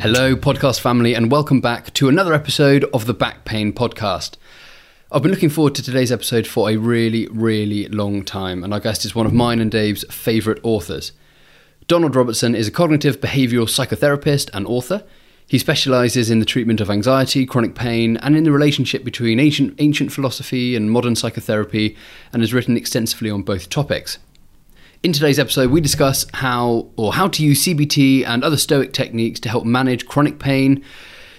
Hello, podcast family, and welcome back to another episode of the Back Pain Podcast. I've been looking forward to today's episode for a really, really long time, and our guest is one of mine and Dave's favourite authors. Donald Robertson is a cognitive behavioural psychotherapist and author. He specialises in the treatment of anxiety, chronic pain, and in the relationship between ancient, ancient philosophy and modern psychotherapy, and has written extensively on both topics. In today's episode, we discuss how or how to use CBT and other Stoic techniques to help manage chronic pain,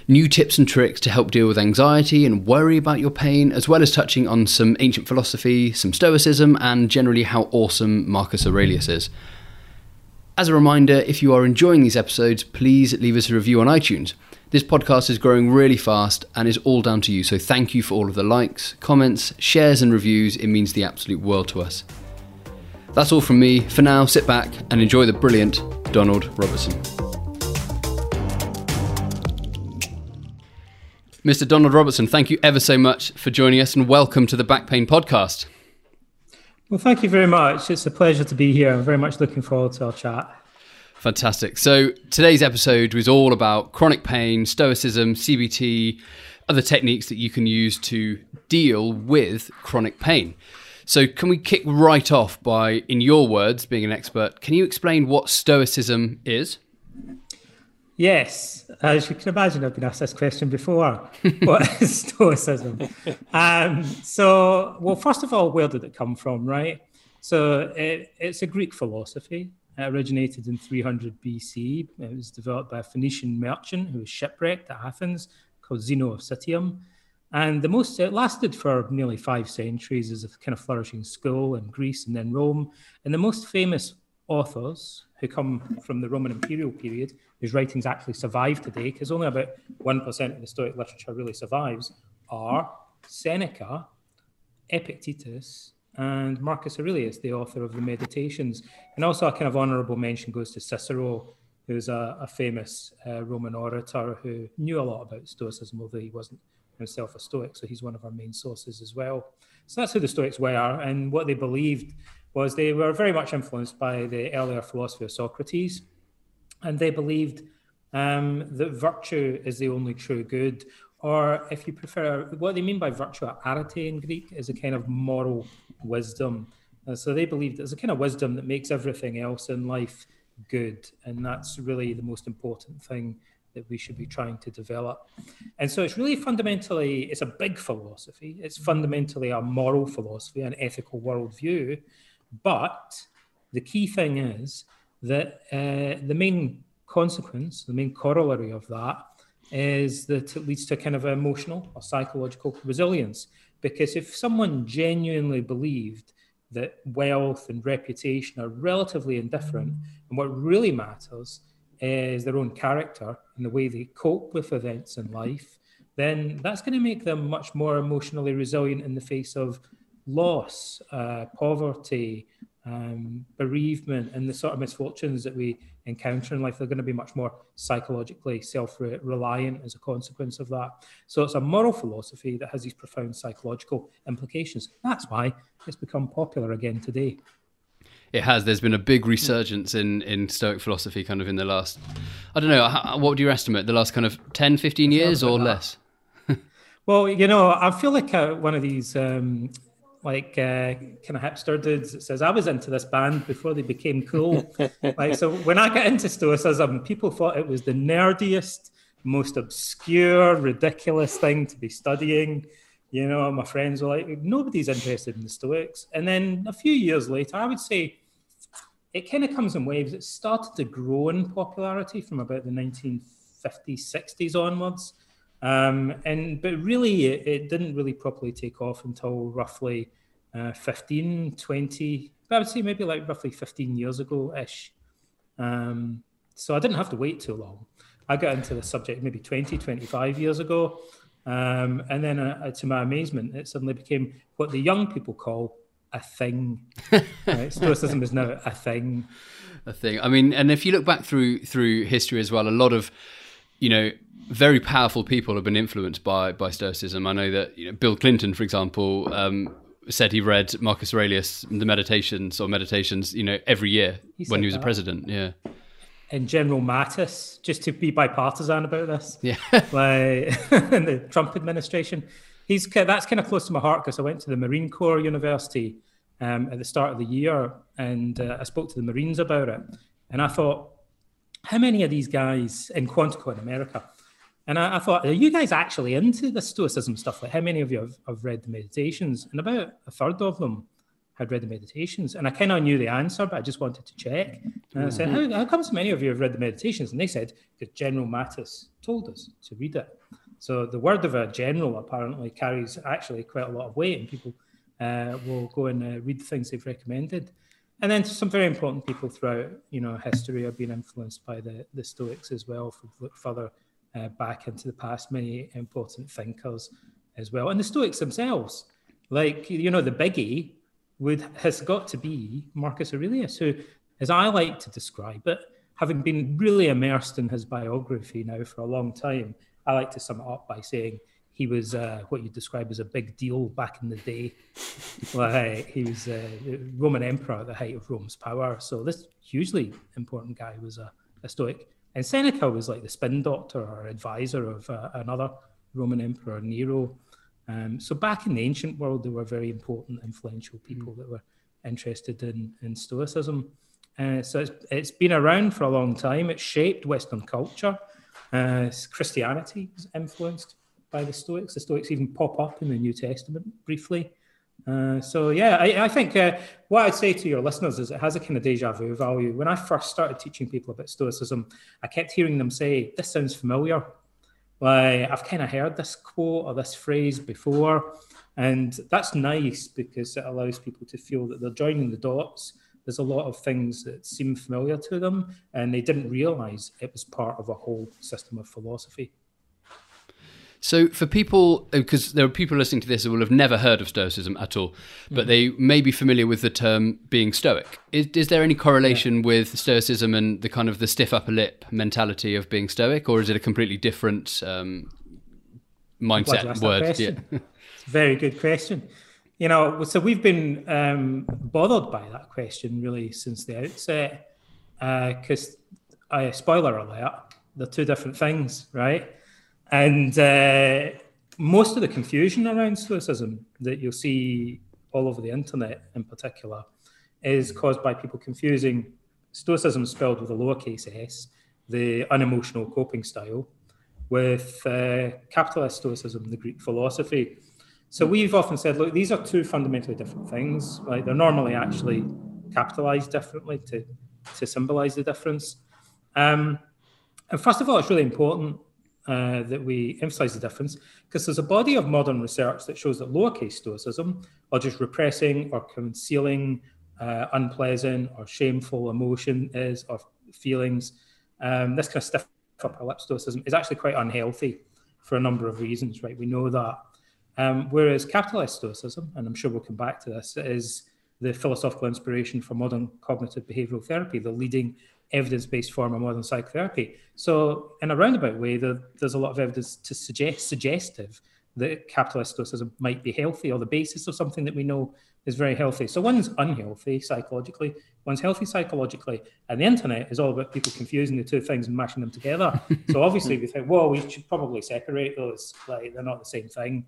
new tips and tricks to help deal with anxiety and worry about your pain, as well as touching on some ancient philosophy, some Stoicism, and generally how awesome Marcus Aurelius is. As a reminder, if you are enjoying these episodes, please leave us a review on iTunes. This podcast is growing really fast and is all down to you, so thank you for all of the likes, comments, shares, and reviews. It means the absolute world to us. That's all from me. For now, sit back and enjoy the brilliant Donald Robertson. Mr. Donald Robertson, thank you ever so much for joining us and welcome to the Back Pain Podcast. Well, thank you very much. It's a pleasure to be here. I'm very much looking forward to our chat. Fantastic. So, today's episode was all about chronic pain, stoicism, CBT, other techniques that you can use to deal with chronic pain. So, can we kick right off by, in your words, being an expert, can you explain what Stoicism is? Yes, as you can imagine, I've been asked this question before. what is Stoicism? Um, so, well, first of all, where did it come from, right? So, it, it's a Greek philosophy. It originated in 300 BC. It was developed by a Phoenician merchant who was shipwrecked at Athens called Zeno of Citium. And the most, it lasted for nearly five centuries as a kind of flourishing school in Greece and then Rome. And the most famous authors who come from the Roman imperial period, whose writings actually survive today, because only about 1% of the Stoic literature really survives, are Seneca, Epictetus, and Marcus Aurelius, the author of the Meditations. And also a kind of honourable mention goes to Cicero, who's a, a famous uh, Roman orator who knew a lot about Stoicism, although he wasn't himself a Stoic, so he's one of our main sources as well. So that's who the Stoics were, and what they believed was they were very much influenced by the earlier philosophy of Socrates, and they believed um, that virtue is the only true good, or if you prefer, what they mean by virtue, arete in Greek, is a kind of moral wisdom. Uh, so they believed there's a kind of wisdom that makes everything else in life good, and that's really the most important thing that we should be trying to develop. And so it's really fundamentally, it's a big philosophy. It's fundamentally a moral philosophy, an ethical worldview, but the key thing is that uh, the main consequence, the main corollary of that is that it leads to kind of emotional or psychological resilience. Because if someone genuinely believed that wealth and reputation are relatively indifferent, and what really matters is their own character and the way they cope with events in life, then that's going to make them much more emotionally resilient in the face of loss, uh, poverty, um, bereavement, and the sort of misfortunes that we encounter in life. They're going to be much more psychologically self reliant as a consequence of that. So it's a moral philosophy that has these profound psychological implications. That's why it's become popular again today. It has. There's been a big resurgence in, in Stoic philosophy kind of in the last, I don't know, what would you estimate, the last kind of 10, 15 years or less? well, you know, I feel like uh, one of these um, like uh, kind of hipster dudes that says I was into this band before they became cool. like so, when I got into Stoicism, people thought it was the nerdiest, most obscure, ridiculous thing to be studying. You know, my friends were like, nobody's interested in the Stoics. And then a few years later, I would say it kind of comes in waves. It started to grow in popularity from about the 1950s, 60s onwards. Um, and but really, it, it, didn't really properly take off until roughly uh, 15, 20, I would say maybe like roughly 15 years ago ish. Um, so I didn't have to wait too long. I got into the subject maybe 20, 25 years ago. Um, and then, uh, to my amazement, it suddenly became what the young people call a thing. right? Stoicism is now a thing. A thing. I mean, and if you look back through through history as well, a lot of you know very powerful people have been influenced by by Stoicism. I know that you know, Bill Clinton, for example, um, said he read Marcus Aurelius, the Meditations or Meditations, you know, every year he when he was that. a president. Yeah. And General Mattis, just to be bipartisan about this, yeah, like in the Trump administration, he's that's kind of close to my heart because I went to the Marine Corps University um, at the start of the year and uh, I spoke to the Marines about it, and I thought, how many of these guys in Quantico in America? And I, I, thought, are you guys actually into the Stoicism stuff? Like, how many of you have, have read the Meditations? And about a third of them had read the Meditations. And I kind of knew the answer, but I just wanted to check. And I said, how, how come so many of you have read the Meditations? And they said, because General Mattis told us to read it. So the word of a general apparently carries actually quite a lot of weight, and people uh, will go and uh, read the things they've recommended. And then some very important people throughout, you know, history have been influenced by the, the Stoics as well. If we look further uh, back into the past, many important thinkers as well. And the Stoics themselves, like, you know, the biggie would has got to be Marcus Aurelius, who, as I like to describe it, having been really immersed in his biography now for a long time, I like to sum it up by saying he was uh, what you describe as a big deal back in the day. like he was a Roman emperor at the height of Rome's power. So this hugely important guy was a, a Stoic. And Seneca was like the spin doctor or advisor of uh, another Roman emperor, Nero. Um, so back in the ancient world, there were very important, influential people that were interested in, in Stoicism. Uh, so it's, it's been around for a long time. It shaped Western culture. Uh, Christianity was influenced by the Stoics. The Stoics even pop up in the New Testament briefly. Uh, so yeah, I, I think uh, what I'd say to your listeners is it has a kind of deja vu value. When I first started teaching people about Stoicism, I kept hearing them say, "This sounds familiar." Like I've kind of heard this quote or this phrase before, and that's nice because it allows people to feel that they're joining the dots. There's a lot of things that seem familiar to them, and they didn't realize it was part of a whole system of philosophy. So, for people, because there are people listening to this who will have never heard of Stoicism at all, but mm. they may be familiar with the term being Stoic. Is, is there any correlation yeah. with Stoicism and the kind of the stiff upper lip mentality of being Stoic, or is it a completely different um, mindset word? Yeah. Very good question. You know, so we've been um, bothered by that question really since the outset, because uh, spoiler alert, they're two different things, right? And uh, most of the confusion around Stoicism that you'll see all over the internet in particular is caused by people confusing Stoicism spelled with a lowercase s, the unemotional coping style, with uh, capital S Stoicism, the Greek philosophy. So we've often said, look, these are two fundamentally different things. Right? They're normally actually capitalized differently to, to symbolize the difference. Um, and first of all, it's really important uh, that we emphasize the difference because there's a body of modern research that shows that lowercase stoicism, or just repressing or concealing uh, unpleasant or shameful emotion is or feelings, um, this kind of stiff upper lip stoicism is actually quite unhealthy for a number of reasons, right? We know that. Um, whereas capital S stoicism, and I'm sure we'll come back to this, is the philosophical inspiration for modern cognitive behavioral therapy, the leading evidence-based form of modern psychotherapy. So, in a roundabout way, there, there's a lot of evidence to suggest suggestive that capital S stoicism might be healthy, or the basis of something that we know is very healthy. So one's unhealthy psychologically, one's healthy psychologically, and the internet is all about people confusing the two things and mashing them together. so obviously we think, well, we should probably separate those, like they're not the same thing.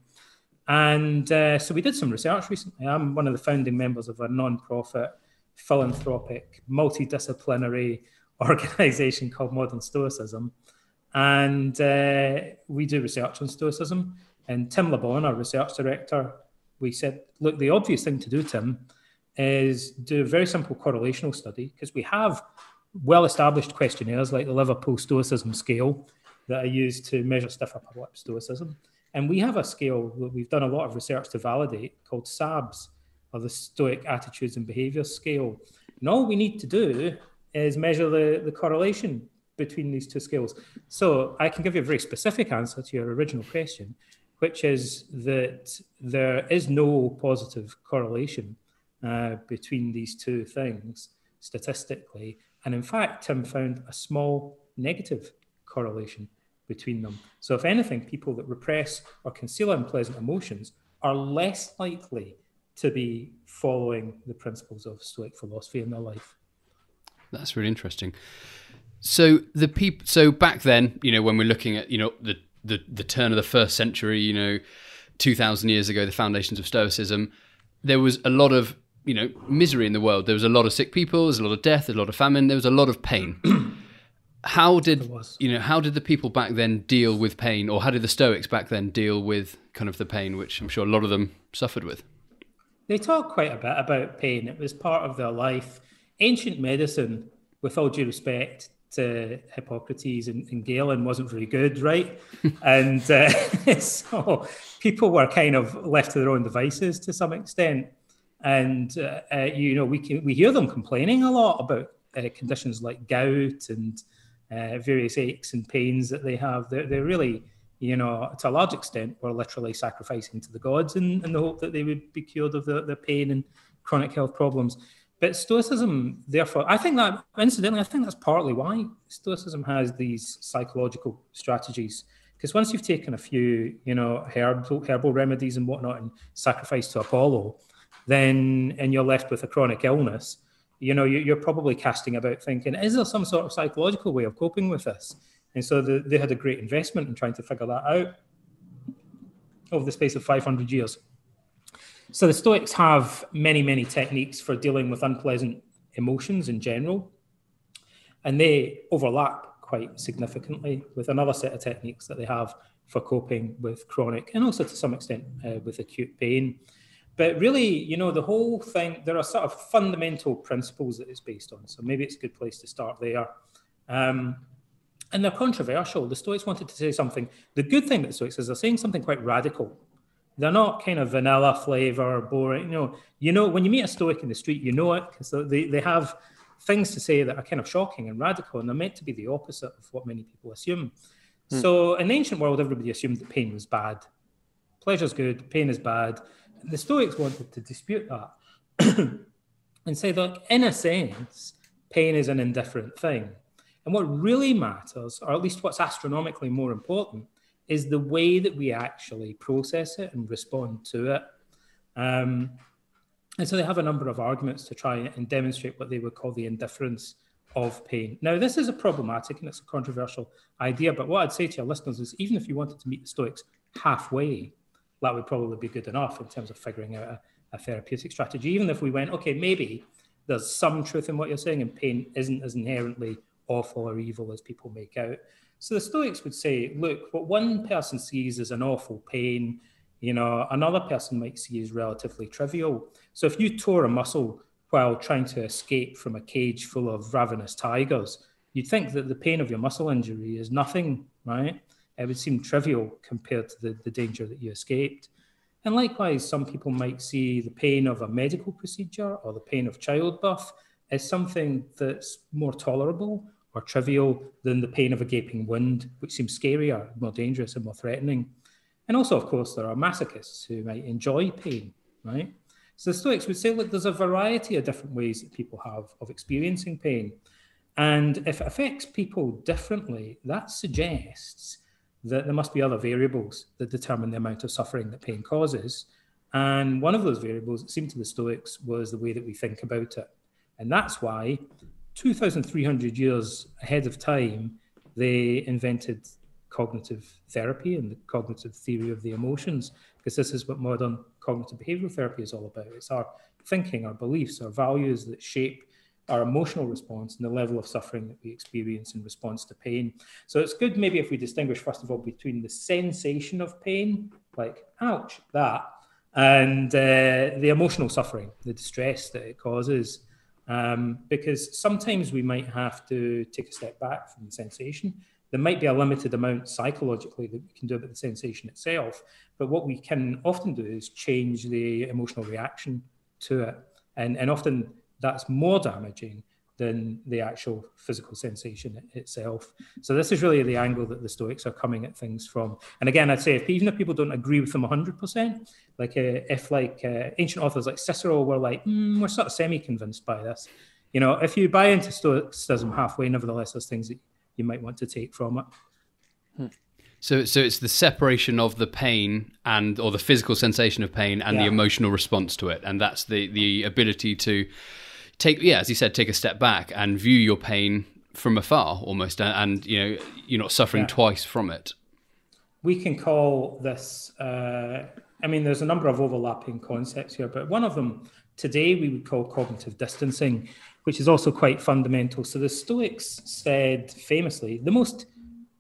And uh, so we did some research recently. I'm one of the founding members of a non-profit philanthropic, multidisciplinary organization called Modern Stoicism. And uh, we do research on Stoicism. And Tim LeBon, our research director, we said, look, the obvious thing to do, Tim, is do a very simple correlational study because we have well established questionnaires like the Liverpool Stoicism Scale that are used to measure upper lip stoicism. And we have a scale that we've done a lot of research to validate called SABS, or the Stoic Attitudes and behavior Scale. And all we need to do is measure the, the correlation between these two scales. So I can give you a very specific answer to your original question. which is that there is no positive correlation uh, between these two things statistically. And in fact, Tim found a small negative correlation between them. So, if anything, people that repress or conceal unpleasant emotions are less likely to be following the principles of Stoic philosophy in their life. That's really interesting. So the people, so back then, you know, when we're looking at, you know, the the the turn of the first century, you know, two thousand years ago, the foundations of Stoicism, there was a lot of you know misery in the world. There was a lot of sick people. There was a lot of death. There was a lot of famine. There was a lot of pain. how did you know? How did the people back then deal with pain, or how did the Stoics back then deal with kind of the pain, which I'm sure a lot of them suffered with? They talk quite a bit about pain. It was part of their life. Ancient medicine, with all due respect, to Hippocrates and, and Galen wasn't very good, right? and uh, so people were kind of left to their own devices to some extent. And uh, uh, you know, we can, we hear them complaining a lot about uh, conditions like gout and uh, various aches and pains that they have. They're, they're, really, you know, to a large extent, were literally sacrificing to the gods in, in the hope that they would be cured of their, their pain and chronic health problems. But Stoicism, therefore, I think that, incidentally, I think that's partly why Stoicism has these psychological strategies. Because once you've taken a few, you know, herbal, herbal remedies and whatnot and sacrificed to Apollo, then, and you're left with a chronic illness, you know, you're probably casting about thinking, is there some sort of psychological way of coping with this? And so the, they had a great investment in trying to figure that out over the space of 500 years. So the Stoics have many, many techniques for dealing with unpleasant emotions in general, and they overlap quite significantly with another set of techniques that they have for coping with chronic and also to some extent uh, with acute pain. But really, you know, the whole thing, there are sort of fundamental principles that it's based on. So maybe it's a good place to start there. Um, and they're controversial. The Stoics wanted to say something. The good thing that the Stoics is they're saying something quite radical they're not kind of vanilla flavor, boring. You know, you know when you meet a Stoic in the street, you know it because they, they have things to say that are kind of shocking and radical, and they're meant to be the opposite of what many people assume. Hmm. So in the ancient world, everybody assumed that pain was bad. Pleasure's good, pain is bad. The Stoics wanted to dispute that and say that, in a sense, pain is an indifferent thing. And what really matters, or at least what's astronomically more important, is the way that we actually process it and respond to it. Um, and so they have a number of arguments to try and demonstrate what they would call the indifference of pain. Now, this is a problematic and it's a controversial idea, but what I'd say to your listeners is even if you wanted to meet the Stoics halfway, that would probably be good enough in terms of figuring out a, a therapeutic strategy. Even if we went, okay, maybe there's some truth in what you're saying and pain isn't as inherently awful or evil as people make out. So the Stoics would say, look, what one person sees as an awful pain, you know, another person might see as relatively trivial. So if you tore a muscle while trying to escape from a cage full of ravenous tigers, you'd think that the pain of your muscle injury is nothing, right? It would seem trivial compared to the, the danger that you escaped. And likewise, some people might see the pain of a medical procedure or the pain of childbirth as something that's more tolerable or trivial than the pain of a gaping wound, which seems scarier, more dangerous, and more threatening. And also, of course, there are masochists who might enjoy pain, right? So the Stoics would say, look, there's a variety of different ways that people have of experiencing pain. And if it affects people differently, that suggests that there must be other variables that determine the amount of suffering that pain causes. And one of those variables, it seemed to the Stoics, was the way that we think about it. And that's why 2,300 years ahead of time, they invented cognitive therapy and the cognitive theory of the emotions, because this is what modern cognitive behavioral therapy is all about. It's our thinking, our beliefs, our values that shape our emotional response and the level of suffering that we experience in response to pain. So it's good maybe if we distinguish, first of all, between the sensation of pain, like, ouch, that, and uh, the emotional suffering, the distress that it causes. Um, because sometimes we might have to take a step back from the sensation. There might be a limited amount psychologically that we can do about the sensation itself, but what we can often do is change the emotional reaction to it. And, and often that's more damaging than the actual physical sensation itself. So this is really the angle that the Stoics are coming at things from. And again, I'd say if even if people don't agree with them 100%, like uh, if like uh, ancient authors like Cicero were like, mm, we're sort of semi-convinced by this. You know, if you buy into Stoicism halfway, nevertheless, there's things that you might want to take from it. Hmm. So, so it's the separation of the pain and or the physical sensation of pain and yeah. the emotional response to it, and that's the the ability to take, yeah, as you said, take a step back and view your pain from afar, almost, and, and you know you're not suffering yeah. twice from it. We can call this. Uh, I mean, there's a number of overlapping concepts here, but one of them today we would call cognitive distancing, which is also quite fundamental. So the Stoics said famously, the most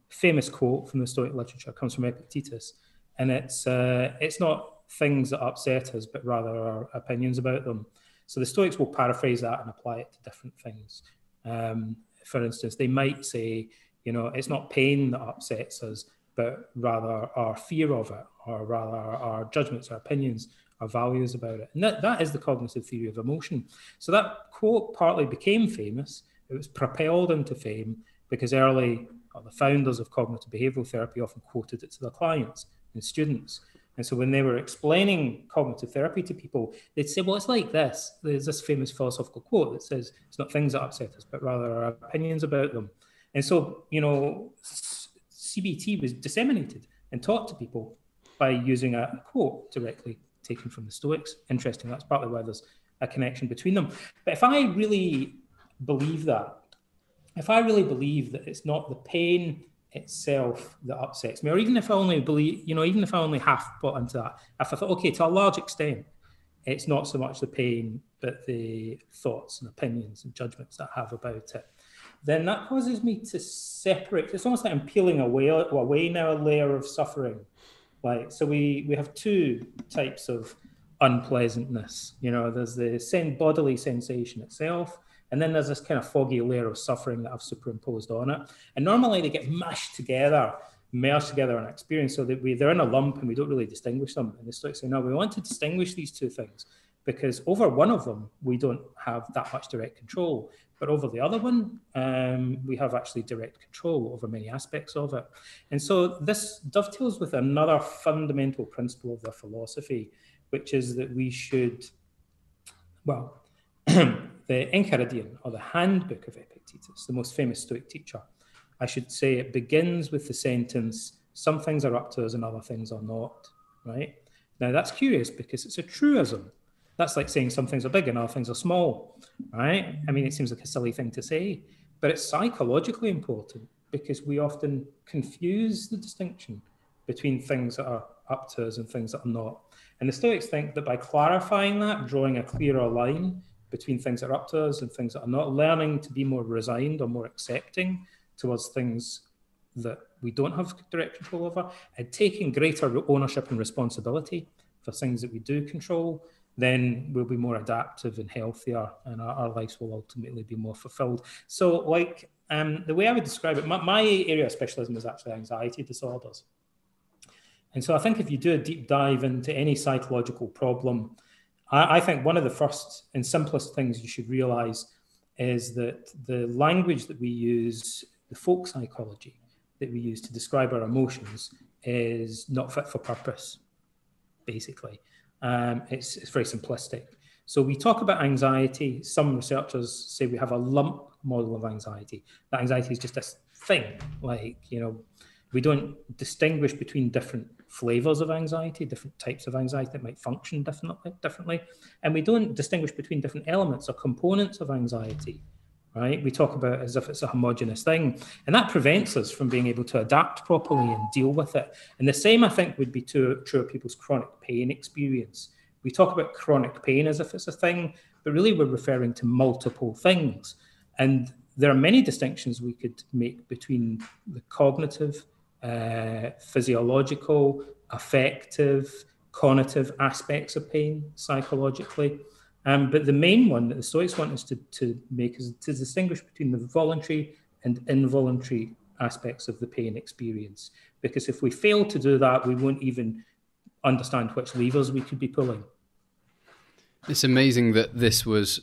famous quote from the Stoic literature comes from Epictetus, and it's uh, it's not things that upset us, but rather our opinions about them. So the Stoics will paraphrase that and apply it to different things. Um, for instance, they might say, you know, it's not pain that upsets us, but rather our fear of it, or rather our judgments, our opinions, our values about it. And that, that is the cognitive theory of emotion. So that quote partly became famous. It was propelled into fame because early or the founders of cognitive behavioral therapy often quoted it to their clients and students. And so when they were explaining cognitive therapy to people, they'd say, well, it's like this. There's this famous philosophical quote that says, it's not things that upset us, but rather our opinions about them. And so, you know, CBT was disseminated and taught to people by using a quote directly taken from the Stoics. Interesting. That's partly why there's a connection between them. But if I really believe that, if I really believe that it's not the pain itself that upsets me, or even if I only believe, you know, even if I only half bought into that, if I thought, okay, to a large extent, it's not so much the pain, but the thoughts and opinions and judgments that I have about it, then that causes me to separate. It's almost like I'm peeling away, away now a layer of suffering. Like, so we, we have two types of unpleasantness. You know, there's the same bodily sensation itself, and then there's this kind of foggy layer of suffering that I've superimposed on it. And normally they get mashed together, merged together in experience so that we, they're in a lump and we don't really distinguish them. And the Stoics say, no, we want to distinguish these two things because over one of them, we don't have that much direct control. But over the other one, um, we have actually direct control over many aspects of it. And so this dovetails with another fundamental principle of their philosophy, which is that we should, well, the Enchiridion, or the Handbook of Epictetus, the most famous Stoic teacher, I should say it begins with the sentence, some things are up to us and other things are not, right? Now that's curious because it's a truism. That's like saying some things are big and other things are small, right? I mean, it seems like a silly thing to say, but it's psychologically important because we often confuse the distinction between things that are up to us and things that are not. And the Stoics think that by clarifying that, drawing a clearer line, between things that are up to us and things that are not, learning to be more resigned or more accepting towards things that we don't have direct control over, and taking greater ownership and responsibility for things that we do control, then we'll be more adaptive and healthier, and our, our lives will ultimately be more fulfilled. So, like um, the way I would describe it, my, my area of specialism is actually anxiety disorders. And so I think if you do a deep dive into any psychological problem, I, I think one of the first and simplest things you should realize is that the language that we use, the folk psychology that we use to describe our emotions, is not fit for purpose, basically. Um, it's, it's very simplistic. So we talk about anxiety. Some researchers say we have a lump model of anxiety. That anxiety is just this thing, like, you know, we don't distinguish between different flavors of anxiety, different types of anxiety that might function differently, differently. And we don't distinguish between different elements or components of anxiety, right? We talk about as if it's a homogenous thing. And that prevents us from being able to adapt properly and deal with it. And the same, I think, would be true, true of people's chronic pain experience. We talk about chronic pain as if it's a thing, but really we're referring to multiple things. And there are many distinctions we could make between the cognitive uh, physiological, affective, cognitive aspects of pain psychologically. Um, but the main one that the Stoics want us to, to make is to distinguish between the voluntary and involuntary aspects of the pain experience. Because if we fail to do that, we won't even understand which levers we could be pulling. It's amazing that this was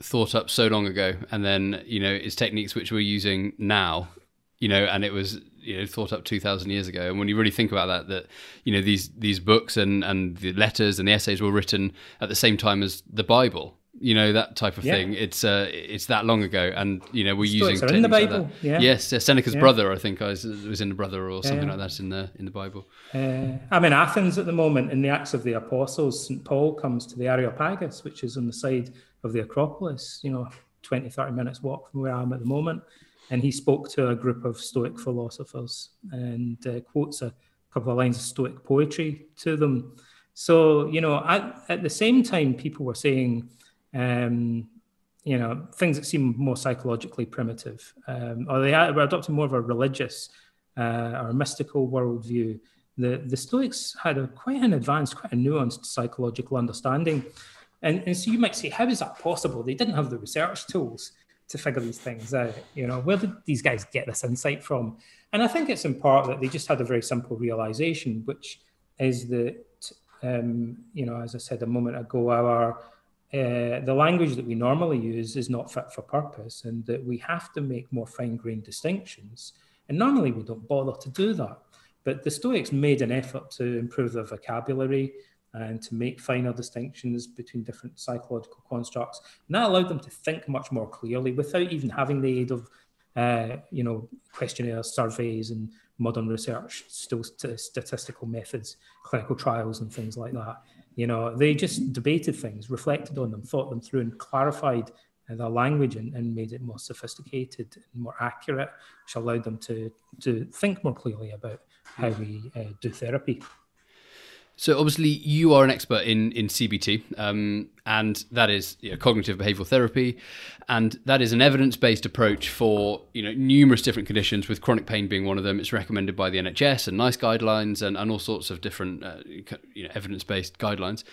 thought up so long ago, and then you know it's techniques which we're using now, you know, and it was you know thought up two thousand years ago. And when you really think about that, that you know these these books and and the letters and the essays were written at the same time as the Bible, you know that type of yeah. thing. It's uh, it's that long ago, and you know we're using in the Bible. Like yeah. Yes, uh, Seneca's yeah. brother, I think, was, was in the brother or something like that in the in the Bible. Uh, I'm in Athens at the moment. In the Acts of the Apostles, St Paul comes to the Areopagus, which is on the side of the Acropolis. You know, 20, 30 minutes walk from where I am at the moment, and he spoke to a group of Stoic philosophers and uh, quotes a couple of lines of Stoic poetry to them. So you know, at, at the same time, people were saying um, you know, things that seem more psychologically primitive, um, or they were adopting more of a religious uh, or mystical worldview. The, the Stoics had a quite an advanced, quite a nuanced psychological understanding. And, and so you might say, how is that possible? They didn't have the research tools to figure these things out. You know, where did these guys get this insight from? And I think it's in part that they just had a very simple realization, which is that, um, you know, as I said a moment ago, our uh, the language that we normally use is not fit for purpose and that we have to make more fine-grained distinctions. And normally we don't bother to do that. But the Stoics made an effort to improve their vocabulary and to make finer distinctions between different psychological constructs. And that allowed them to think much more clearly without even having the aid of, uh, you know, questionnaires, surveys, and modern research, still st- statistical methods, clinical trials, and things like that. You know, they just debated things, reflected on them, thought them through, and clarified their language and, and made it more sophisticated and more accurate, which allowed them to to think more clearly about how we uh, do therapy. So obviously, you are an expert in in CBT, um, and that is you know, cognitive behavioral therapy, and that is an evidence based approach for you know numerous different conditions, with chronic pain being one of them. It's recommended by the NHS and NICE guidelines, and, and all sorts of different uh, you know evidence based guidelines.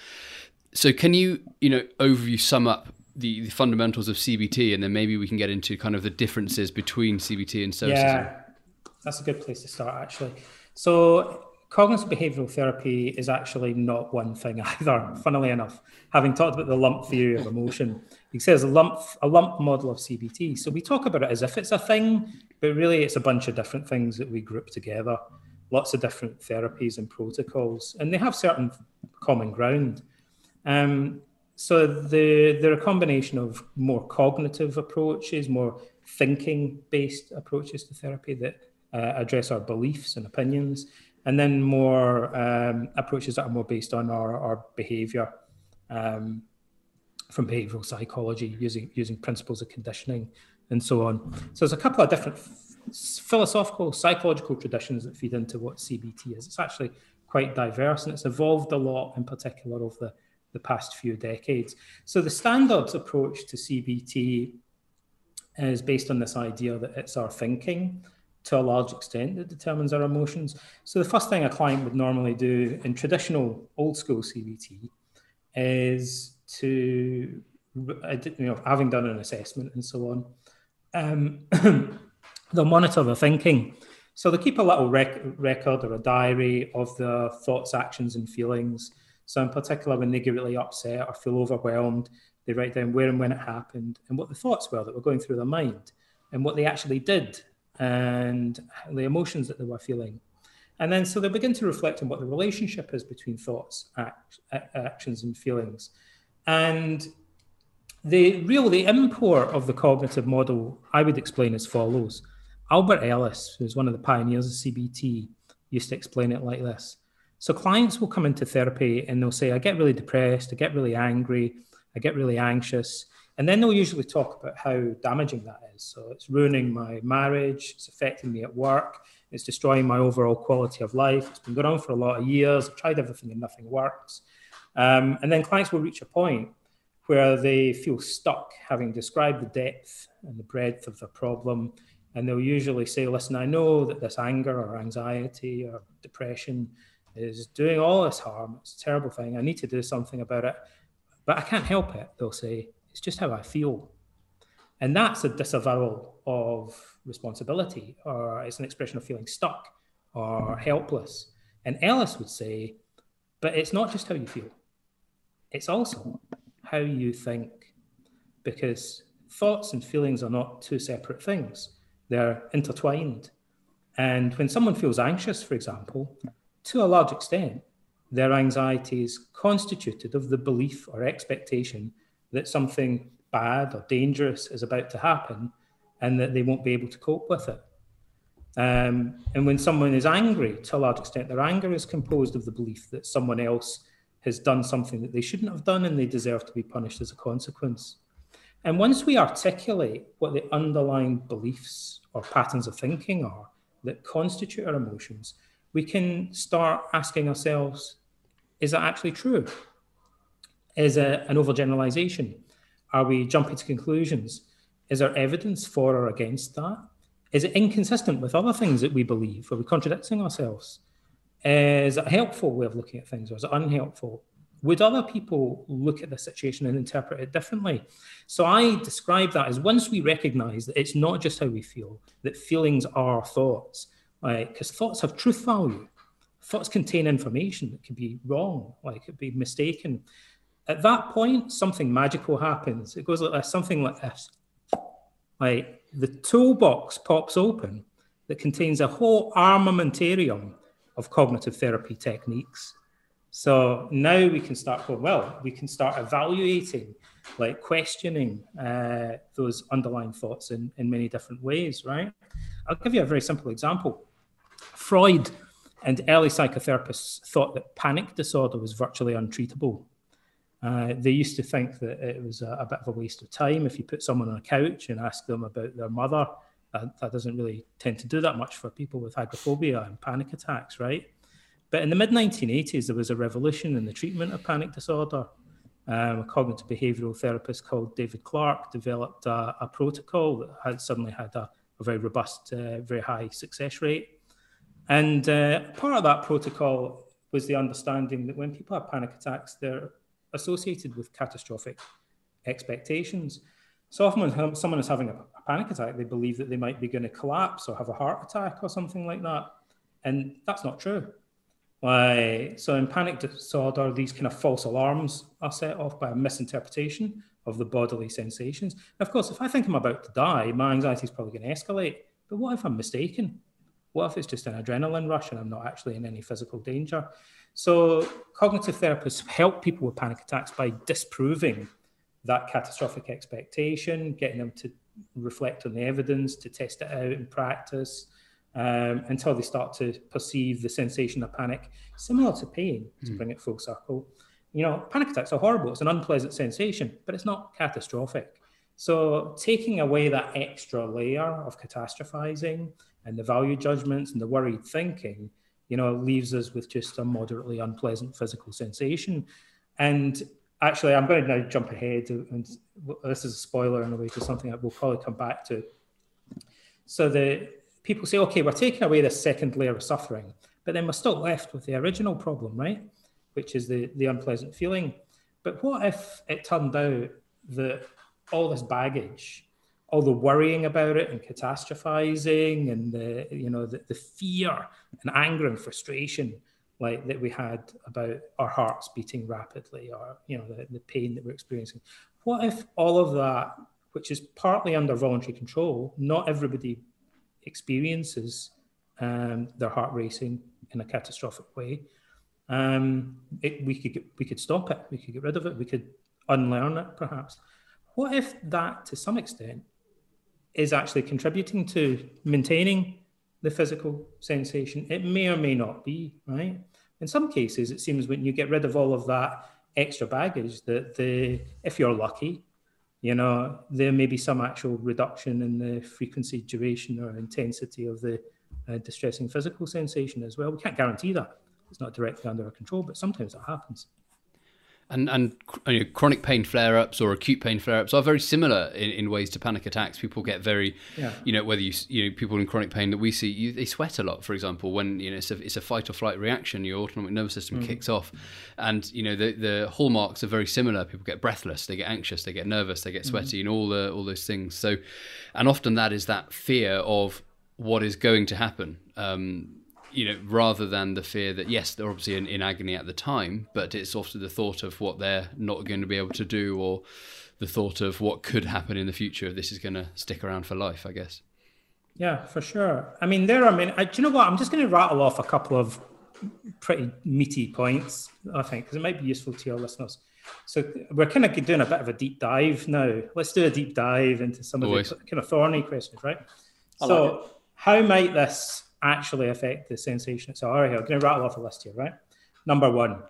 So can you you know overview sum up the, the, fundamentals of CBT, and then maybe we can get into kind of the differences between CBT and stoicism. Yeah, that's a good place to start actually. So cognitive behavioral therapy is actually not one thing either. Funnily enough, having talked about the lump theory of emotion, he says a lump a lump model of CBT. So we talk about it as if it's a thing, but really it's a bunch of different things that we group together. Lots of different therapies and protocols, and they have certain common ground. Um, so the, they're a combination of more cognitive approaches, more thinking-based approaches to therapy that uh, address our beliefs and opinions, and then more um, approaches that are more based on our, our behavior um, from behavioral psychology using using principles of conditioning and so on. So there's a couple of different philosophical psychological traditions that feed into what cbt is. It's actually quite diverse and it's evolved a lot in particular over the, the past few decades. So the standards approach to cbt is based on this idea that it's our thinking to a large extent that determines our emotions. So the first thing a client would normally do in traditional old school CBT is to, you know, having done an assessment and so on, um, they'll monitor the thinking. So they keep a little rec- record or a diary of their thoughts, actions, and feelings. So in particular, when they get really upset or feel overwhelmed, they write down where and when it happened and what the thoughts were that were going through their mind and what they actually did and the emotions that they were feeling. And then so they begin to reflect on what the relationship is between thoughts, act, actions, and feelings. And the real the import of the cognitive model I would explain as follows. Albert Ellis, who's one of the pioneers of CBT, used to explain it like this. So clients will come into therapy and they'll say, I get really depressed, I get really angry, I get really anxious. And then they'll usually talk about how damaging that is. So it's ruining my marriage, it's affecting me at work, it's destroying my overall quality of life. It's been going on for a lot of years. I've tried everything and nothing works. Um, and then clients will reach a point where they feel stuck, having described the depth and the breadth of the problem. And they'll usually say, Listen, I know that this anger or anxiety or depression is doing all this harm. It's a terrible thing. I need to do something about it, but I can't help it, they'll say. It's just how I feel. And that's a disavowal of responsibility, or it's an expression of feeling stuck or helpless. And Ellis would say, but it's not just how you feel, it's also how you think. because thoughts and feelings are not two separate things, they're intertwined. And when someone feels anxious, for example, to a large extent, their anxiety is constituted of the belief or expectation that something bad or dangerous is about to happen and that they won't be able to cope with it. Um, and when someone is angry, to a large extent, their anger is composed of the belief that someone else has done something that they shouldn't have done and they deserve to be punished as a consequence. And once we articulate what the underlying beliefs or patterns of thinking are that constitute our emotions, we can start asking ourselves is that actually true? Is it an overgeneralization? Are we jumping to conclusions? Is there evidence for or against that? Is it inconsistent with other things that we believe? Are we contradicting ourselves? Is it a helpful way of looking at things or is it unhelpful? Would other people look at the situation and interpret it differently? So I describe that as once we recognize that it's not just how we feel, that feelings are thoughts, right? Because thoughts have truth value. Thoughts contain information that can be wrong, like it could be mistaken. At that point, something magical happens. It goes like this, something like this. Like the toolbox pops open that contains a whole armamentarium of cognitive therapy techniques. So now we can start going, well, we can start evaluating, like questioning uh, those underlying thoughts in, in many different ways, right? I'll give you a very simple example. Freud and early psychotherapists thought that panic disorder was virtually untreatable. Uh, they used to think that it was a, a, bit of a waste of time if you put someone on a couch and ask them about their mother. That, that doesn't really tend to do that much for people with agoraphobia and panic attacks, right? But in the mid 1980s, there was a revolution in the treatment of panic disorder. Um, a cognitive behavioral therapist called David Clark developed a, a protocol that had suddenly had a, a very robust, uh, very high success rate. And uh, part of that protocol was the understanding that when people have panic attacks, they're associated with catastrophic expectations. So often when someone is having a, panic attack, they believe that they might be going to collapse or have a heart attack or something like that. And that's not true. Why? So in panic disorder, these kind of false alarms are set off by a misinterpretation of the bodily sensations. Of course, if I think I'm about to die, my anxiety is probably going to escalate. But what if I'm mistaken? What if it's just an adrenaline rush and I'm not actually in any physical danger? So, cognitive therapists help people with panic attacks by disproving that catastrophic expectation, getting them to reflect on the evidence, to test it out in practice, um, until they start to perceive the sensation of panic, similar to pain, to mm. bring it full circle. You know, panic attacks are horrible. It's an unpleasant sensation, but it's not catastrophic. So, taking away that extra layer of catastrophizing and the value judgments and the worried thinking you know, leaves us with just a moderately unpleasant physical sensation. And actually, I'm going to now jump ahead, and this is a spoiler in a way to something that we'll probably come back to. So the people say, okay, we're taking away this second layer of suffering, but then we're still left with the original problem, right? Which is the the unpleasant feeling. But what if it turned out that all this baggage all the worrying about it and catastrophizing and the you know the, the fear and anger and frustration like that we had about our hearts beating rapidly or you know the, the pain that we're experiencing. What if all of that which is partly under voluntary control not everybody experiences um, their heart racing in a catastrophic way? Um, it, we could get, we could stop it. We could get rid of it. We could unlearn it perhaps. What if that to some extent is actually contributing to maintaining the physical sensation. It may or may not be, right? In some cases, it seems when you get rid of all of that extra baggage, that the if you're lucky, you know, there may be some actual reduction in the frequency, duration, or intensity of the uh, distressing physical sensation as well. We can't guarantee that; it's not directly under our control, but sometimes that happens. And and you know, chronic pain flare ups or acute pain flare ups are very similar in, in ways to panic attacks. People get very, yeah. you know, whether you you know people in chronic pain that we see, you, they sweat a lot. For example, when you know it's a, it's a fight or flight reaction, your autonomic nervous system mm. kicks off, and you know the the hallmarks are very similar. People get breathless, they get anxious, they get nervous, they get sweaty, mm. and all the all those things. So, and often that is that fear of what is going to happen. Um, you know, rather than the fear that yes, they're obviously in, in agony at the time, but it's also the thought of what they're not going to be able to do, or the thought of what could happen in the future if this is going to stick around for life. I guess. Yeah, for sure. I mean, there. I mean, I, do you know what? I'm just going to rattle off a couple of pretty meaty points. I think because it might be useful to your listeners. So we're kind of doing a bit of a deep dive now. Let's do a deep dive into some of the kind of thorny questions, right? I so, like how might this actually affect the sensation? So, all right, I'm going to rattle off a list here, right? Number one,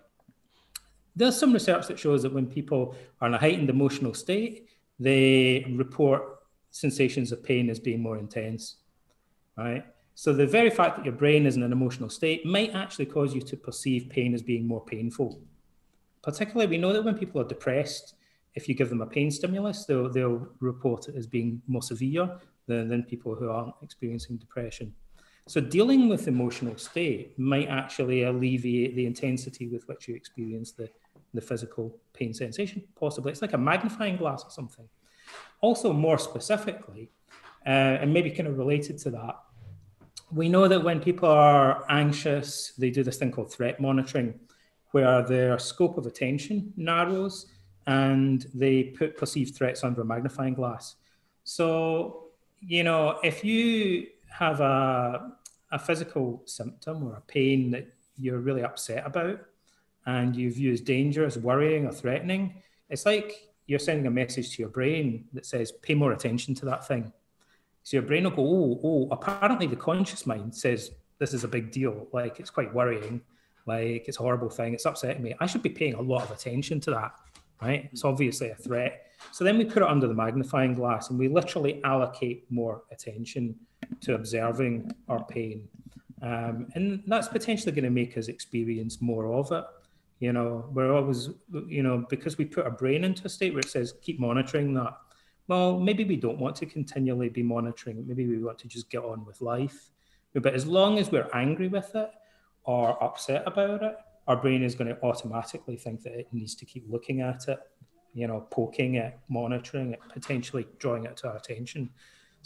there's some research that shows that when people are in a heightened emotional state, they report sensations of pain as being more intense, right? So the very fact that your brain is in an emotional state might actually cause you to perceive pain as being more painful. Particularly, we know that when people are depressed, if you give them a pain stimulus, they'll, they'll report it as being more severe than, than people who aren't experiencing depression. So dealing with emotional state might actually alleviate the intensity with which you experience the, the physical pain sensation, possibly. It's like a magnifying glass or something. Also, more specifically, uh, and maybe kind of related to that, we know that when people are anxious, they do this thing called threat monitoring, where their scope of attention narrows and they put perceived threats under a magnifying glass. So you know, if you have a, a physical symptom or a pain that you're really upset about and you've used danger as worrying or threatening, it's like you're sending a message to your brain that says, pay more attention to that thing. So your brain will go, oh, oh, apparently the conscious mind says this is a big deal. Like it's quite worrying. Like it's a horrible thing. It's upsetting me. I should be paying a lot of attention to that, right? It's obviously a threat. So then we put it under the magnifying glass and we literally allocate more attention to observing our pain. Um, and that's potentially going to make us experience more of it. You know, we're always, you know, because we put our brain into a state where it says, keep monitoring that. Well, maybe we don't want to continually be monitoring. Maybe we want to just get on with life. But as long as we're angry with it or upset about it, our brain is going to automatically think that it needs to keep looking at it you know, poking it, monitoring it, potentially drawing it to our attention.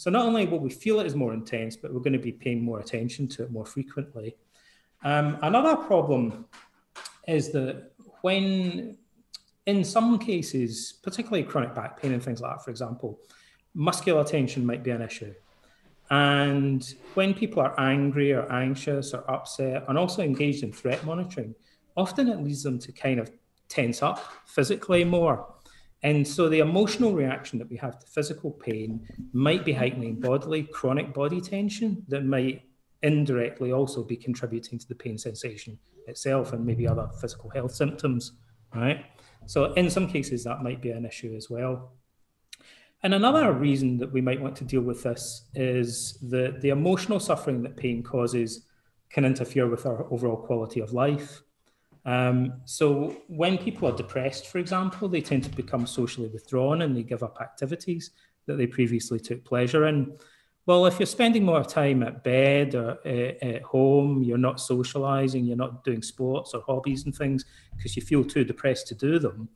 So not only will we feel it is more intense, but we're going to be paying more attention to it more frequently. Um, another problem is that when, in some cases, particularly chronic back pain and things like that, for example, muscular tension might be an issue. And when people are angry or anxious or upset and also engaged in threat monitoring, often it leads them to kind of tense up physically more. And so the emotional reaction that we have to physical pain might be heightening bodily chronic body tension that might indirectly also be contributing to the pain sensation itself and maybe other physical health symptoms, right? So in some cases that might be an issue as well. And another reason that we might want to deal with this is that the emotional suffering that pain causes can interfere with our overall quality of life. Um, so when people are depressed, for example, they tend to become socially withdrawn and they give up activities that they previously took pleasure in. Well, if you're spending more time at bed or uh, at home, you're not socializing, you're not doing sports or hobbies and things because you feel too depressed to do them.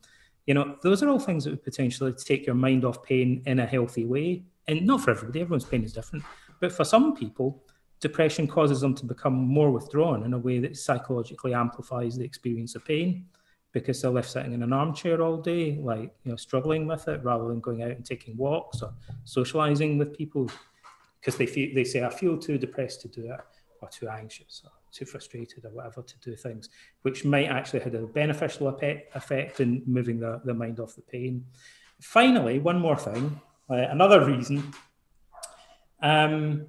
You know, those are all things that would potentially take your mind off pain in a healthy way. And not for everybody, everyone's pain is different. But for some people, depression causes them to become more withdrawn in a way that psychologically amplifies the experience of pain because they're left sitting in an armchair all day, like you know, struggling with it, rather than going out and taking walks or socializing with people, because they feel they say I feel too depressed to do it, or too anxious, or too frustrated, or whatever to do things, which might actually have a beneficial effect in moving the, the mind off the pain. Finally, one more thing, uh, another reason. Um,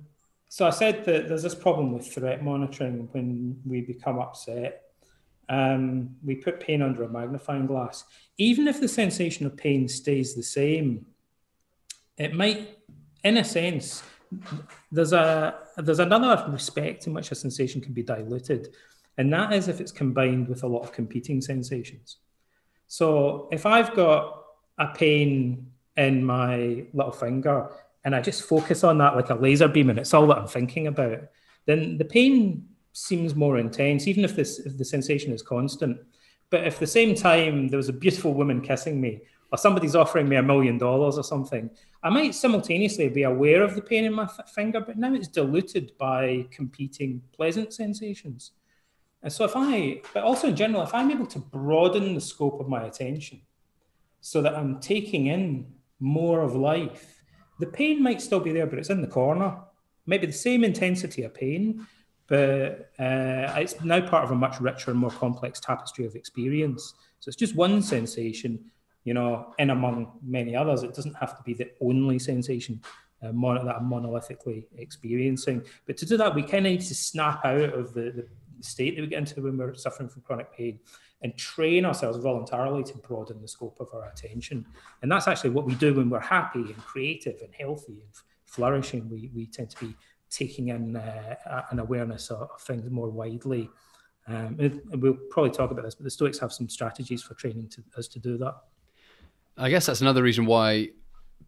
so I said that there's this problem with threat monitoring when we become upset. Um, we put pain under a magnifying glass. Even if the sensation of pain stays the same, it might, in a sense, there's a there's another respect in which a sensation can be diluted, and that is if it's combined with a lot of competing sensations. So if I've got a pain in my little finger and I just focus on that like a laser beam and it's all that I'm thinking about, then the pain seems more intense, even if this if the sensation is constant. But if the same time there was a beautiful woman kissing me, or somebody's offering me a million dollars or something, I might simultaneously be aware of the pain in my finger, but now it's diluted by competing pleasant sensations. And so, if I, but also in general, if I'm able to broaden the scope of my attention so that I'm taking in more of life, the pain might still be there, but it's in the corner. Maybe the same intensity of pain, but uh, it's now part of a much richer and more complex tapestry of experience. So it's just one sensation, you know, in among many others. It doesn't have to be the only sensation uh, mon- that I'm monolithically experiencing. But to do that, we kind of need to snap out of the, the state that we get into when we're suffering from chronic pain and train ourselves voluntarily to broaden the scope of our attention. And that's actually what we do when we're happy and creative and healthy and flourishing. We, we tend to be taking in uh, an awareness of, of, things more widely. Um, and we'll probably talk about this, but the Stoics have some strategies for training to, us to do that. I guess that's another reason why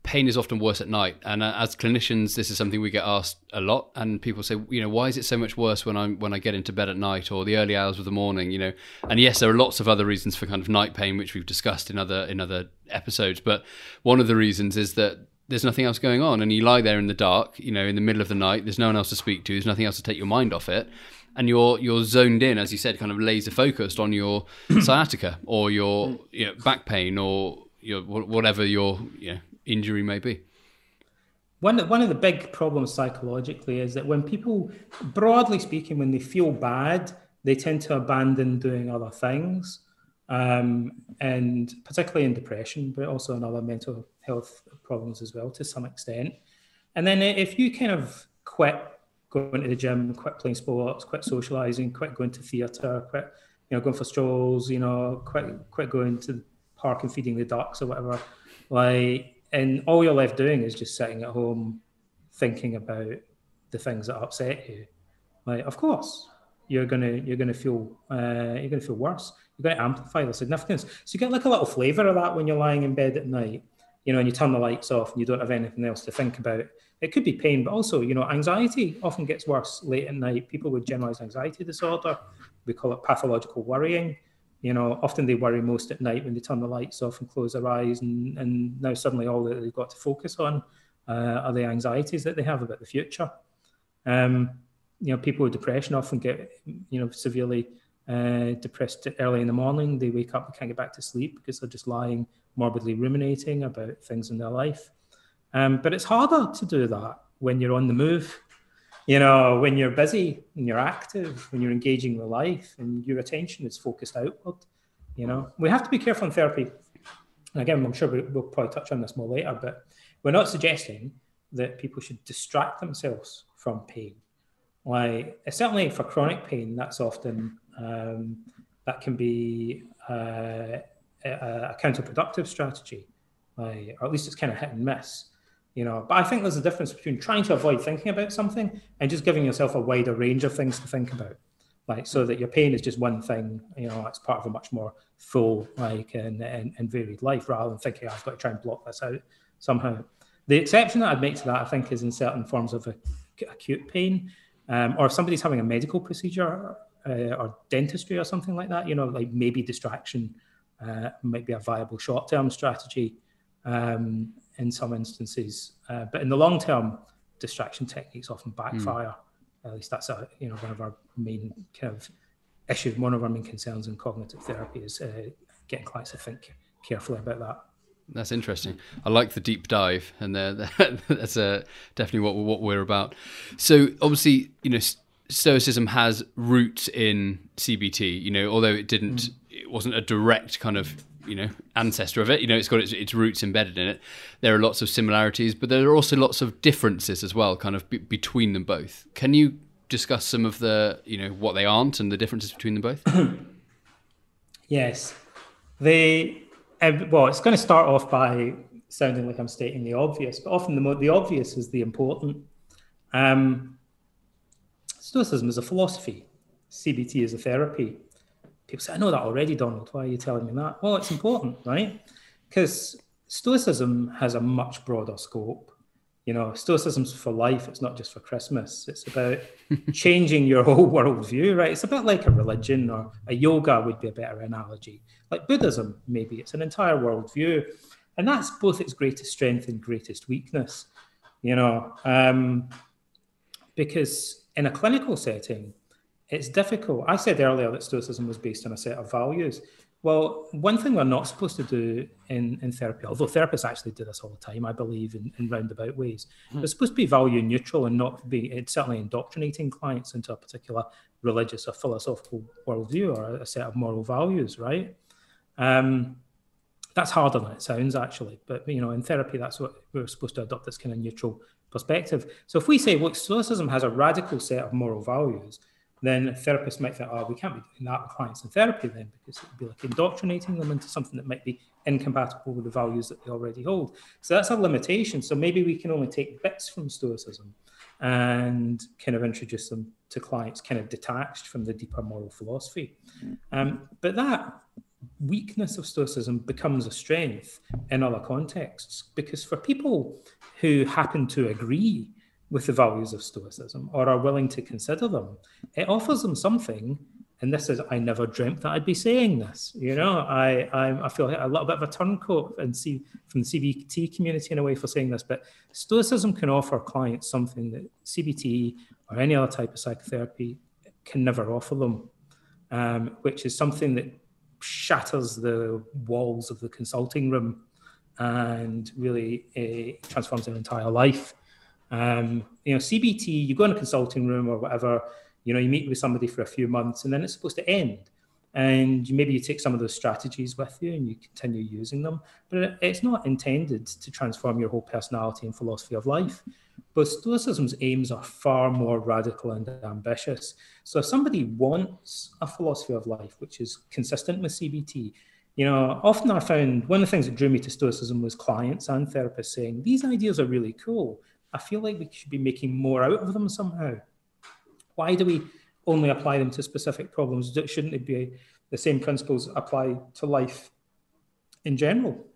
pain is often worse at night. And uh, as clinicians, this is something we get asked a lot. And people say, you know, why is it so much worse when I'm when I get into bed at night or the early hours of the morning? You know, and yes, there are lots of other reasons for kind of night pain, which we've discussed in other in other episodes. But one of the reasons is that there's nothing else going on, and you lie there in the dark, you know, in the middle of the night. There's no one else to speak to. There's nothing else to take your mind off it. And you're you're zoned in, as you said, kind of laser focused on your sciatica or your you know, back pain or your whatever your you know, injury may be. One, one of the big problems psychologically is that when people, broadly speaking, when they feel bad, they tend to abandon doing other things, um, and particularly in depression, but also in other mental health problems as well to some extent. And then if you kind of quit going to the gym, quit playing sports, quit socializing, quit going to theatre, quit you know going for strolls, you know, quit quit going to the park and feeding the ducks or whatever, like and all you're left doing is just sitting at home thinking about the things that upset you. Like of course you're gonna you're gonna feel uh, you're gonna feel worse. You're gonna amplify the significance. So you get like a little flavor of that when you're lying in bed at night you know and you turn the lights off and you don't have anything else to think about. It could be pain but also you know anxiety often gets worse late at night. People with generalized anxiety disorder we call it pathological worrying you know, often they worry most at night when they turn the lights off and close their eyes, and, and now suddenly all that they've got to focus on uh, are the anxieties that they have about the future. Um, you know, people with depression often get, you know, severely uh, depressed early in the morning. They wake up and can't get back to sleep because they're just lying morbidly ruminating about things in their life. Um, but it's harder to do that when you're on the move you know, when you're busy and you're active, when you're engaging with life and your attention is focused outward, you know, we have to be careful in therapy. And again, I'm sure we'll probably touch on this more later, but we're not suggesting that people should distract themselves from pain. Like, certainly for chronic pain, that's often, um, that can be uh, a, a counterproductive strategy, like, or at least it's kind of hit and miss you know but i think there's a difference between trying to avoid thinking about something and just giving yourself a wider range of things to think about. Like so that your pain is just one thing you know it's part of a much more full like and, and, and varied life rather than thinking oh, i've got to try and block this out somehow. The exception that i'd make to that i think is in certain forms of acute pain um, or if somebody's having a medical procedure uh, or dentistry or something like that you know like maybe distraction uh, might be a viable short-term strategy. Um, in some instances. Uh, but in the long term, distraction techniques often backfire. Mm. At least that's a, you know one of our main kind of issues. One of our main concerns in cognitive therapy is uh, getting clients to think carefully about that. That's interesting. I like the deep dive, and that's uh, definitely what what we're about. So obviously, you know, Stoicism has roots in CBT. You know, although it didn't, mm. it wasn't a direct kind of you know ancestor of it. You know, it's got its, its roots embedded in it. There are lots of similarities, but there are also lots of differences as well, kind of between them both. Can you discuss some of the you know what they aren't and the differences between them both? yes, they. Well, it's going to start off by sounding like I'm stating the obvious, but often the mo- the obvious is the important. Um, Stoicism is a philosophy. CBT is a therapy people say, I know that already, Donald. Why are you telling me that? Well, it's important, right? Because Stoicism has a much broader scope. You know, Stoicism's for life. It's not just for Christmas. It's about changing your whole worldview, right? It's a bit like a religion or a yoga would be a better analogy. Like Buddhism, maybe it's an entire worldview. And that's both its greatest strength and greatest weakness, you know, um, because in a clinical setting, it's difficult. I said earlier that Stoicism was based on a set of values. Well, one thing we're not supposed to do in, in therapy, although therapists actually do this all the time, I believe, in, in roundabout ways, mm. they're supposed to be value neutral and not be it's certainly indoctrinating clients into a particular religious or philosophical worldview or a set of moral values, right? Um, that's harder than it sounds, actually. But you know, in therapy, that's what we're supposed to adopt this kind of neutral perspective. So if we say, look, Stoicism has a radical set of moral values, then a therapist might think, oh, we can't be doing that with clients in therapy then, because it would be like indoctrinating them into something that might be incompatible with the values that they already hold. So that's a limitation. So maybe we can only take bits from Stoicism and kind of introduce them to clients kind of detached from the deeper moral philosophy. Um, but that weakness of Stoicism becomes a strength in other contexts because for people who happen to agree with the values of Stoicism or are willing to consider them, it offers them something. And this is, I never dreamt that I'd be saying this. You know, I I, I feel a little bit of a turncoat and see from the CBT community in a way for saying this, but Stoicism can offer clients something that CBT or any other type of psychotherapy can never offer them, um, which is something that shatters the walls of the consulting room and really uh, transforms their entire life. Um, you know, CBT, you go in a consulting room or whatever, you know, you meet with somebody for a few months and then it's supposed to end. And maybe you take some of those strategies with you and you continue using them. But it's not intended to transform your whole personality and philosophy of life. But Stoicism's aims are far more radical and ambitious. So if somebody wants a philosophy of life which is consistent with CBT, you know, often I found one of the things that drew me to Stoicism was clients and therapists saying, these ideas are really cool. I feel like we should be making more out of them somehow. Why do we only apply them to specific problems? Shouldn't it be the same principles apply to life in general?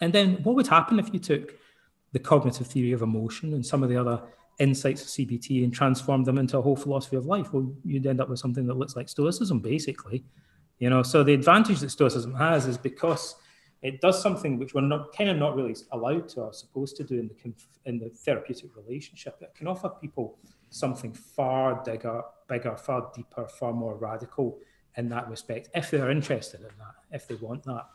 And then what would happen if you took the cognitive theory of emotion and some of the other insights of CBT and transformed them into a whole philosophy of life? Well, you'd end up with something that looks like Stoicism, basically. You know, so the advantage that Stoicism has is because it does something which we're not kind of not really allowed to or supposed to do in the in the therapeutic relationship. It can offer people something far bigger, bigger, far deeper, far more radical in that respect, if they're interested in that, if they want that.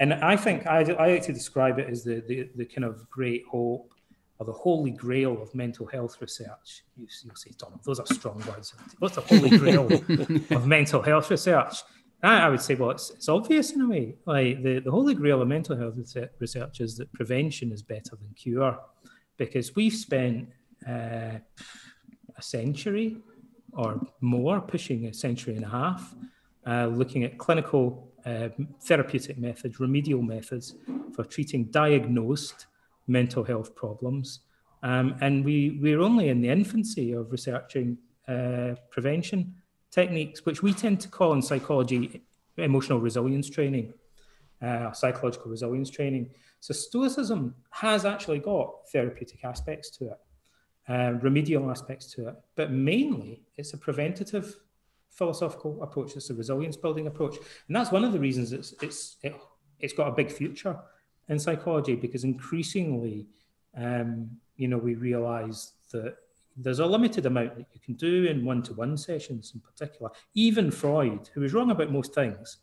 And I think I, I like to describe it as the, the, the kind of great hope or the holy grail of mental health research. You, will say, Donald, those are strong words. What's the holy grail of mental health research? I would say, well, it's, it's obvious in a way. Like the, the holy grail of mental health research is that prevention is better than cure, because we've spent uh, a century or more, pushing a century and a half, uh, looking at clinical uh, therapeutic methods, remedial methods for treating diagnosed mental health problems. Um, and we, we're only in the infancy of researching uh, prevention techniques, which we tend to call in psychology emotional resilience training, uh, psychological resilience training. So Stoicism has actually got therapeutic aspects to it, uh, remedial aspects to it, but mainly it's a preventative philosophical approach. It's a resilience building approach, and that's one of the reasons it's it's it, it's got a big future in psychology because increasingly, um, you know, we realise that there's a limited amount that you can do in one-to-one sessions in particular. Even Freud, who was wrong about most things,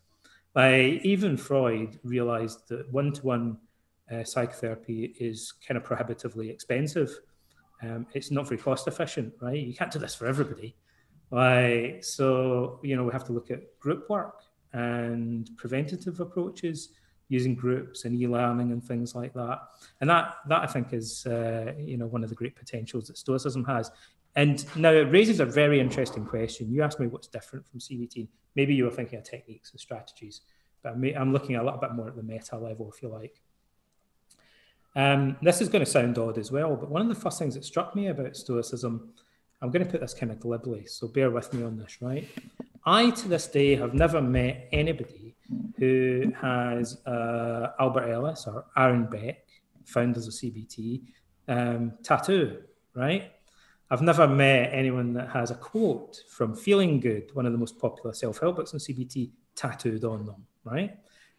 uh, even Freud realized that one-to-one uh, psychotherapy is kind of prohibitively expensive. Um, it's not very cost efficient, right? You can't do this for everybody. Uh, so, you know, we have to look at group work and preventative approaches using groups and e-learning and things like that. And that that I think is uh, you know one of the great potentials that Stoicism has. And now it raises a very interesting question. You asked me what's different from CBT. Maybe you were thinking of techniques and strategies, but I'm looking a little bit more at the meta level, if you like. Um, this is going to sound odd as well, but one of the first things that struck me about Stoicism, I'm going to put this kind of glibly, so bear with me on this, right? I, to this day, have never met anybody who has uh, Albert Ellis or Aaron Beck, founders of CBT, um, tattoo, right? I've never met anyone that has a quote from Feeling Good, one of the most popular self help books on CBT, tattooed on them, right?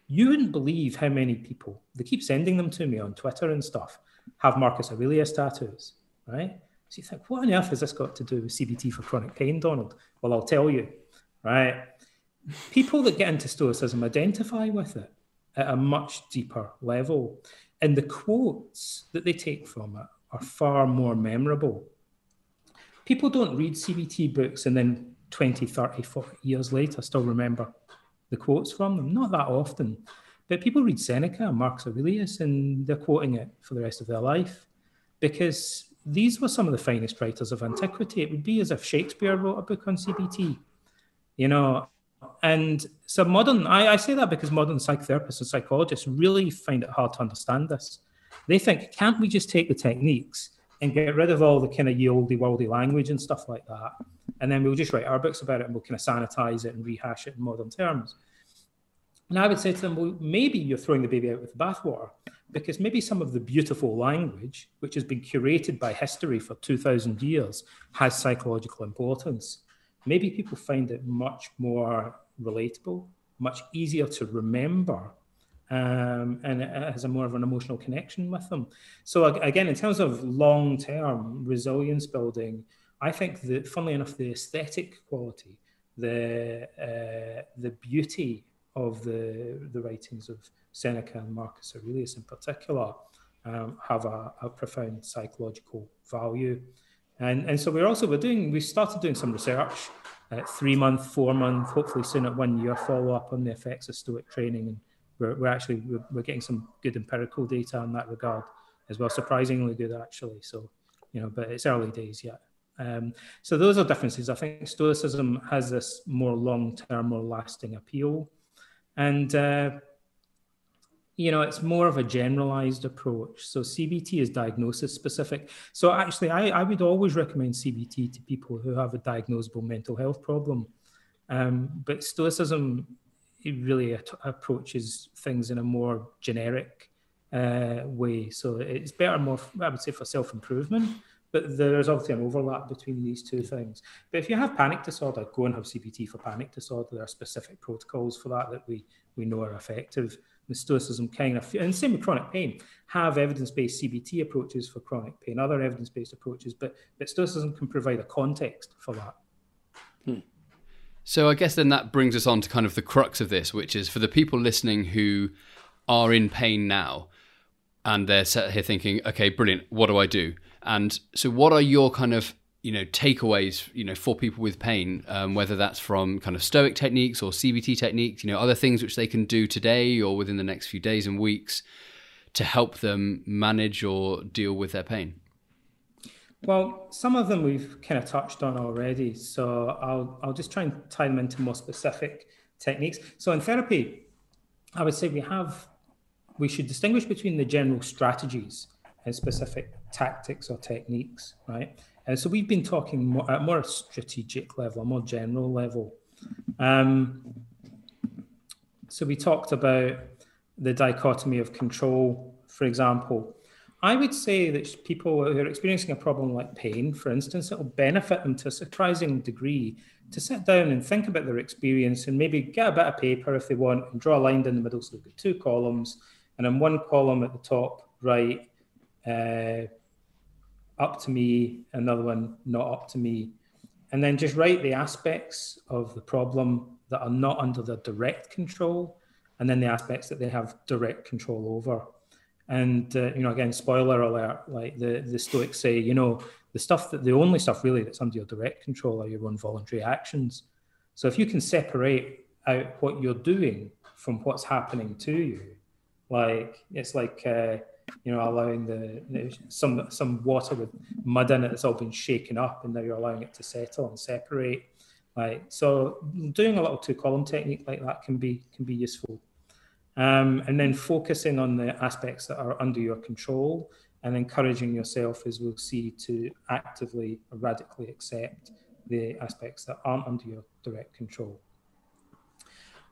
You wouldn't believe how many people, they keep sending them to me on Twitter and stuff, have Marcus Aurelius tattoos, right? So you think, what on earth has this got to do with CBT for chronic pain, Donald? Well, I'll tell you, right? People that get into Stoicism identify with it at a much deeper level. And the quotes that they take from it are far more memorable. People don't read CBT books and then 20, 30, 40 years later still remember the quotes from them. Not that often. But people read Seneca and Marcus Aurelius and they're quoting it for the rest of their life because these were some of the finest writers of antiquity. It would be as if Shakespeare wrote a book on CBT, you know. And so modern, I, I say that because modern psychotherapists and psychologists really find it hard to understand this. They think, can't we just take the techniques and get rid of all the kind of ye olde worldy language and stuff like that? And then we'll just write our books about it and we'll kind of sanitize it and rehash it in modern terms. And I would say to them, well, maybe you're throwing the baby out with the bathwater because maybe some of the beautiful language, which has been curated by history for 2,000 years, has psychological importance. Maybe people find it much more relatable, much easier to remember, um, and it has a more of an emotional connection with them. So, again, in terms of long term resilience building, I think that, funnily enough, the aesthetic quality, the, uh, the beauty of the, the writings of Seneca and Marcus Aurelius in particular um, have a, a, profound psychological value. And, and so we're also, we're doing, we started doing some research at three month, four month, hopefully soon at one year follow up on the effects of Stoic training. And we're, we're actually, we're, we're getting some good empirical data in that regard as well, surprisingly good actually. So, you know, but it's early days yet. Um, so those are differences. I think Stoicism has this more long-term, more lasting appeal, and uh, you know it's more of a generalized approach. So CBT is diagnosis specific. So actually, I, I would always recommend CBT to people who have a diagnosable mental health problem. Um, but Stoicism it really at- approaches things in a more generic uh, way. So it's better, more I would say, for self improvement but there's obviously an overlap between these two things. But if you have panic disorder, go and have CBT for panic disorder. There are specific protocols for that that we, we know are effective. The Stoicism kind of, and same with chronic pain, have evidence-based CBT approaches for chronic pain, other evidence-based approaches, but, but Stoicism can provide a context for that. Hmm. So I guess then that brings us on to kind of the crux of this, which is for the people listening who are in pain now, and they're sat here thinking, okay, brilliant, what do I do? And so, what are your kind of you know takeaways you know for people with pain um, whether that's from kind of stoic techniques or cbt techniques you know other things which they can do today or within the next few days and weeks to help them manage or deal with their pain well some of them we've kind of touched on already so i'll i'll just try and tie them into more specific techniques so in therapy i would say we have we should distinguish between the general strategies and specific tactics or techniques, right? And so we've been talking more, at more strategic level, more general level. Um, so we talked about the dichotomy of control, for example. I would say that people who are experiencing a problem like pain, for instance, it will benefit them to a surprising degree to sit down and think about their experience and maybe get a bit of paper if they want and draw a line down the middle. So they've got two columns, and in one column at the top right, uh, up to me, another one not up to me. And then just write the aspects of the problem that are not under their direct control, and then the aspects that they have direct control over. And uh, you know, again, spoiler alert: like the the Stoics say, you know, the stuff that the only stuff really that's under your direct control are your own voluntary actions. So if you can separate out what you're doing from what's happening to you, like it's like uh, you know allowing the, some some water with mud in it that's all been shaken up, and now you're allowing it to settle and separate. Like so, doing a little two column technique like that can be can be useful. Um, and then focusing on the aspects that are under your control and encouraging yourself, as we'll see, to actively radically accept the aspects that aren't under your direct control.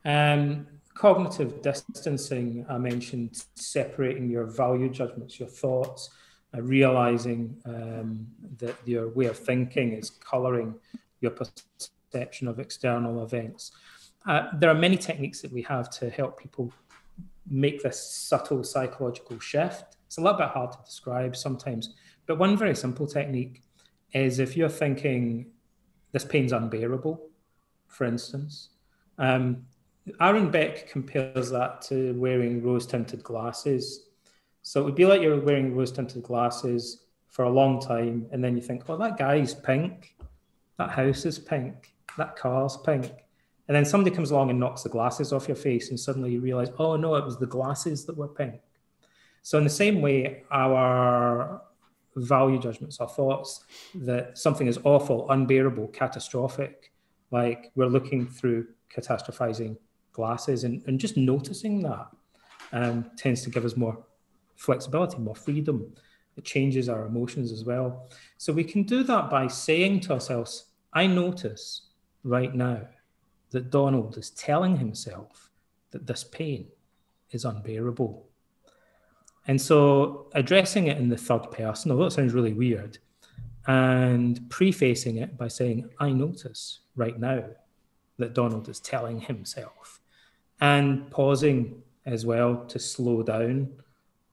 Um, cognitive distancing, I mentioned separating your value judgments, your thoughts, uh, realizing um, that your way of thinking is coloring your perception of external events. Uh, there are many techniques that we have to help people make this subtle psychological shift. It's a little bit hard to describe sometimes, but one very simple technique is if you're thinking this pain's unbearable, for instance. Um, Aaron Beck compares that to wearing rose tinted glasses. So it would be like you're wearing rose tinted glasses for a long time, and then you think, oh, that guy's pink, that house is pink, that car's pink. And then somebody comes along and knocks the glasses off your face, and suddenly you realize, oh no, it was the glasses that were pink. So, in the same way, our value judgments, our thoughts that something is awful, unbearable, catastrophic, like we're looking through catastrophizing glasses and, and just noticing that um, tends to give us more flexibility, more freedom. It changes our emotions as well. So we can do that by saying to ourselves, I notice right now that Donald is telling himself that this pain is unbearable. And so addressing it in the third person, although it sounds really weird, and prefacing it by saying, I notice right now that Donald is telling himself, and pausing as well to slow down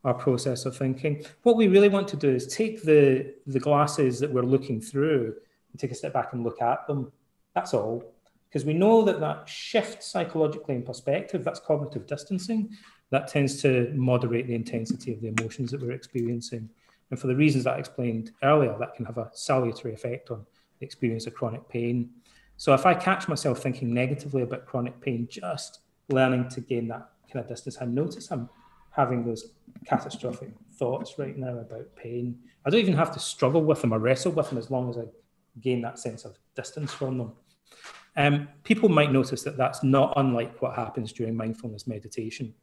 our process of thinking. What we really want to do is take the, the glasses that we're looking through and take a step back and look at them. That's all. Because we know that that shift psychologically in perspective, that's cognitive distancing, that tends to moderate the intensity of the emotions that we're experiencing. And for the reasons that I explained earlier, that can have a salutary effect on the experience of chronic pain. So if I catch myself thinking negatively about chronic pain, just learning to gain that kind of distance, I notice I'm having those catastrophic thoughts right now about pain. I don't even have to struggle with them or wrestle with them as long as I gain that sense of distance from them. Um, people might notice that that's not unlike what happens during mindfulness meditation.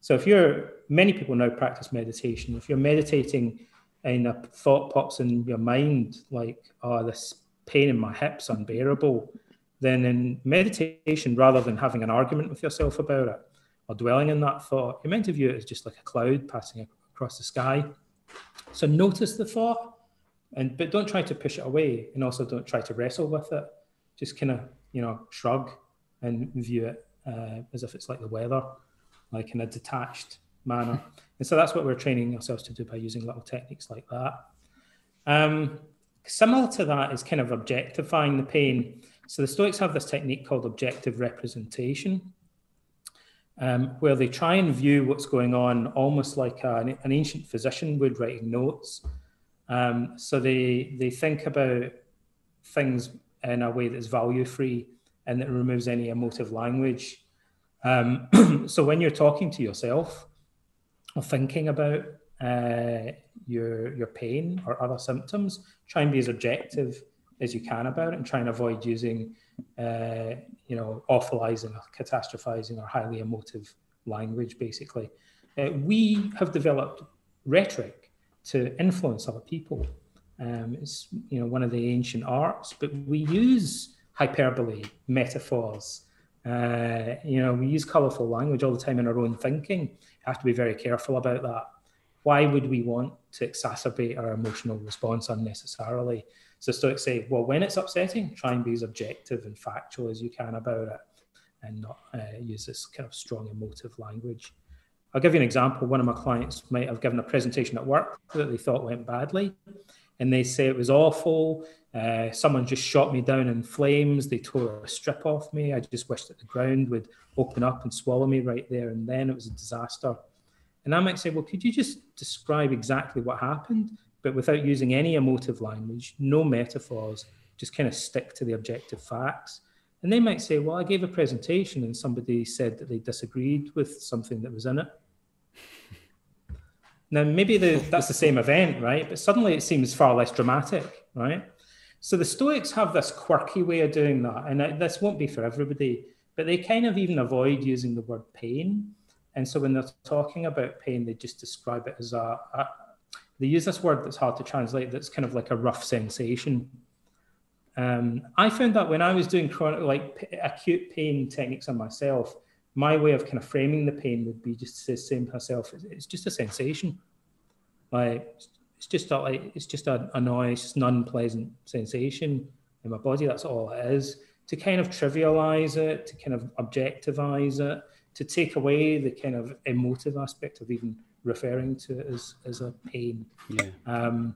So if you're, many people now practice meditation. If you're meditating and a thought pops in your mind like, oh, this pain in my hips unbearable, then in meditation, rather than having an argument with yourself about it or dwelling in that thought, you're meant to view it as just like a cloud passing across the sky. So notice the thought, and but don't try to push it away, and also don't try to wrestle with it. Just kind of you know shrug and view it uh, as if it's like the weather, like in a detached manner. And so that's what we're training ourselves to do by using little techniques like that. Um, similar to that is kind of objectifying the pain. So the Stoics have this technique called objective representation, um, where they try and view what's going on almost like a, an ancient physician would writing notes. Um, so they they think about things in a way that's value free and that removes any emotive language. Um, so when you're talking to yourself or thinking about uh, your your pain or other symptoms, try and be as objective as you can about it, and try and avoid using uh, you know awfulizing or catastrophizing or highly emotive language. Basically, uh, we have developed rhetoric to influence other people. Um, it's you know one of the ancient arts, but we use hyperbole, metaphors. Uh, you know, we use colourful language all the time in our own thinking. Have to be very careful about that why would we want to exacerbate our emotional response unnecessarily? So Stoics say, well, when it's upsetting, try and be as objective and factual as you can about it and not uh, use this kind of strong emotive language. I'll give you an example. One of my clients might have given a presentation at work that they thought went badly, and they say it was awful. Uh, someone just shot me down in flames. They tore a strip off me. I just wished that the ground would open up and swallow me right there and then. It was a disaster. And I might say, well, could you just describe exactly what happened, but without using any emotive language, no metaphors, just kind of stick to the objective facts? And they might say, well, I gave a presentation and somebody said that they disagreed with something that was in it. now, maybe the, that's the same event, right? But suddenly it seems far less dramatic, right? So the Stoics have this quirky way of doing that. And this won't be for everybody, but they kind of even avoid using the word pain and so when they're talking about pain, they just describe it as a, a they use this word that's hard to translate that's kind of like a rough sensation. Um, I found that when I was doing chronic, like p- acute pain techniques on myself, my way of kind of framing the pain would be just to say to myself, it's just a sensation. Like it's just a, like it's just a, a noise, an unpleasant sensation in my body. That's all it is. to kind of trivialize it, to kind of objectivize it, to take away the kind of emotive aspect of even referring to it as, as a pain. Yeah. Um,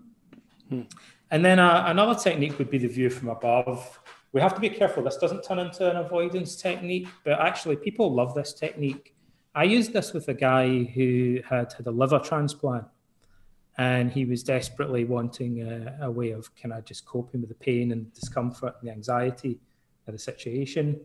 hmm. And then uh, another technique would be the view from above. We have to be careful. This doesn't turn into an avoidance technique, but actually, people love this technique. I used this with a guy who had had a liver transplant, and he was desperately wanting a, a way of kind of just coping with the pain and discomfort and the anxiety of the situation.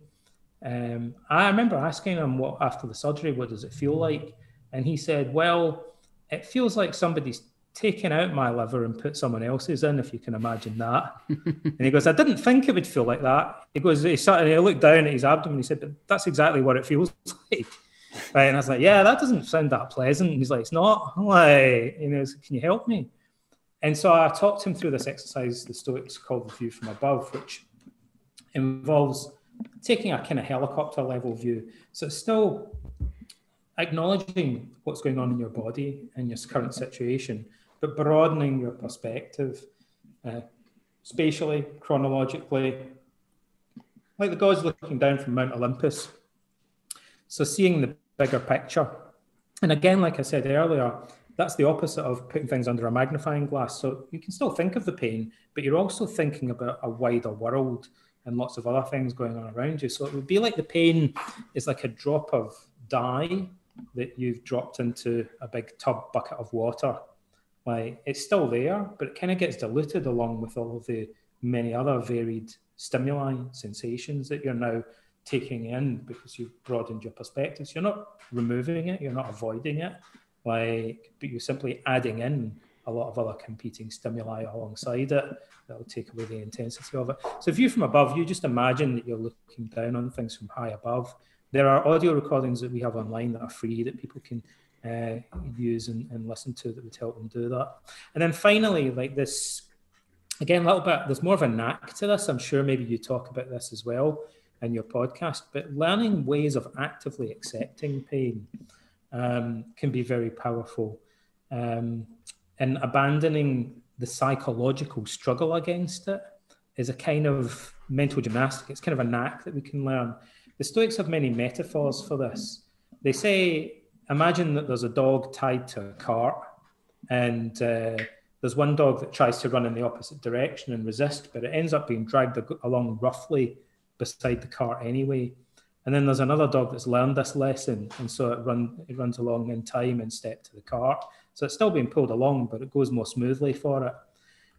Um, I remember asking him what after the surgery, what does it feel like? And he said, "Well, it feels like somebody's taken out my liver and put someone else's in, if you can imagine that. and he goes, I didn't think it would feel like that. He goes, he sat and he looked down at his abdomen. And he said, but that's exactly what it feels like. Right. And I was like, yeah, that doesn't sound that pleasant. And he's like, it's not. I'm like, you know, can you help me? And so I talked him through this exercise the Stoics called the view from above, which involves taking a kind of helicopter level view. So it's still acknowledging what's going on in your body and your current situation, but broadening your perspective uh, spatially, chronologically, like the gods looking down from Mount Olympus. So seeing the bigger picture. And again, like I said earlier, that's the opposite of putting things under a magnifying glass. So you can still think of the pain, but you're also thinking about a wider world and lots of other things going on around you. So it would be like the pain is like a drop of dye that you've dropped into a big tub bucket of water like it's still there, but it kind of gets diluted along with all of the many other varied stimuli, sensations that you're now taking in because you've broadened your perspectives. You're not removing it, you're not avoiding it, like, but you're simply adding in a lot of other competing stimuli alongside it that will take away the intensity of it. So, view from above, you just imagine that you're looking down on things from high above. There are audio recordings that we have online that are free that people can uh, use and, and listen to that would help them do that. And then finally, like this, again, a little bit, there's more of a knack to this. I'm sure maybe you talk about this as well in your podcast, but learning ways of actively accepting pain um, can be very powerful. Um, and abandoning the psychological struggle against it is a kind of mental gymnastic. It's kind of a knack that we can learn. The Stoics have many metaphors for this. They say imagine that there's a dog tied to a cart and uh, there's one dog that tries to run in the opposite direction and resist, but it ends up being dragged along roughly beside the cart anyway. And then there's another dog that's learned this lesson, and so it run it runs along in time and step to the cart. So it's still being pulled along, but it goes more smoothly for it.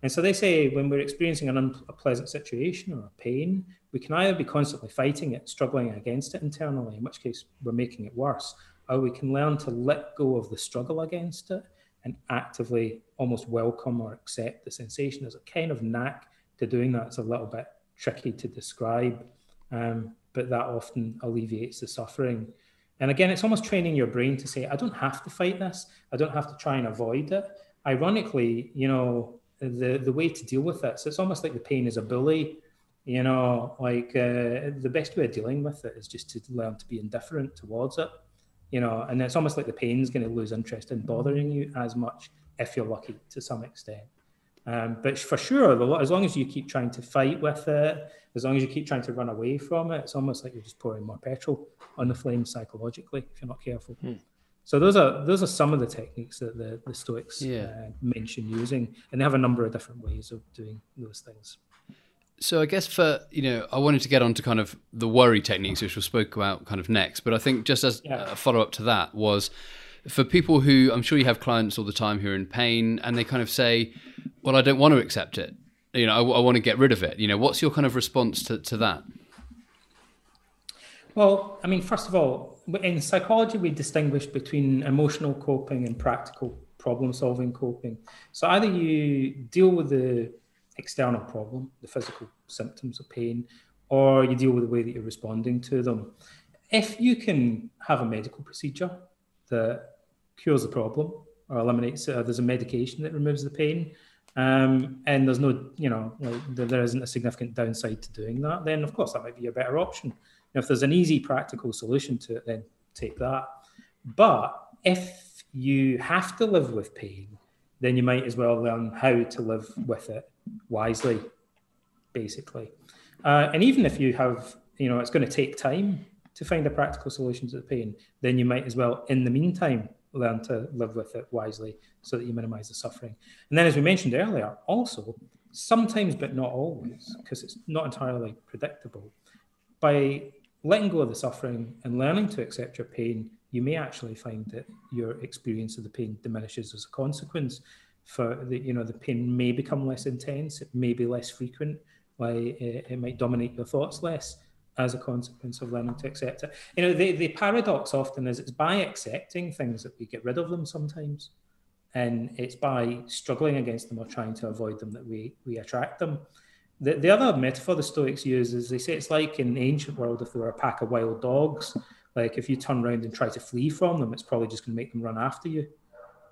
And so they say when we're experiencing an unpleasant situation or a pain, we can either be constantly fighting it, struggling against it internally, in which case we're making it worse, or we can learn to let go of the struggle against it and actively almost welcome or accept the sensation. There's a kind of knack to doing that. It's a little bit tricky to describe, um, but that often alleviates the suffering. And again, it's almost training your brain to say, I don't have to fight this. I don't have to try and avoid it. Ironically, you know, the, the way to deal with it, so it's almost like the pain is a bully. You know, like uh, the best way of dealing with it is just to learn to be indifferent towards it you know, and it's almost like the pain's going to lose interest in bothering you as much if you're lucky to some extent. Um, but for sure, as long as you keep trying to fight with it, as long as you keep trying to run away from it, it's almost like you're just pouring more petrol on the flame psychologically if you're not careful. Hmm. So those are those are some of the techniques that the, the Stoics yeah. uh, mention using, and they have a number of different ways of doing those things. So I guess for you know, I wanted to get on to kind of the worry techniques, which we'll spoke about kind of next. But I think just as yeah. a follow up to that was for people who I'm sure you have clients all the time who are in pain, and they kind of say, "Well, I don't want to accept it. You know, I, I want to get rid of it." You know, what's your kind of response to, to that? Well, I mean, first of all, in psychology, we distinguish between emotional coping and practical problem solving coping. So either you deal with the external problem, the physical symptoms of pain, or you deal with the way that you're responding to them. If you can have a medical procedure that cures the problem or eliminates it, or there's a medication that removes the pain, um, and there's no, you know, there isn't a significant downside to doing that, then of course that might be a better option. if there's an easy, practical solution to it, then take that. But if you have to live with pain, then you might as well learn how to live with it wisely, basically. Uh, and even if you have, you know, it's going to take time to find a practical solution to the pain, then you might as well, in the meantime, learn to live with it wisely so that you minimize the suffering. And then, as we mentioned earlier, also, sometimes but not always, because it's not entirely predictable, by letting go of the suffering and learning to accept your pain, you may actually find that your experience of the pain diminishes as a consequence. For the, you know, the pain may become less intense, it may be less frequent, why it, it might dominate your thoughts less as a consequence of learning to accept it. You know, the, the paradox often is it's by accepting things that we get rid of them sometimes. And it's by struggling against them or trying to avoid them that we, we attract them. The, the other metaphor the Stoics use is they say it's like in the ancient world if there were a pack of wild dogs, like if you turn around and try to flee from them, it's probably just going to make them run after you.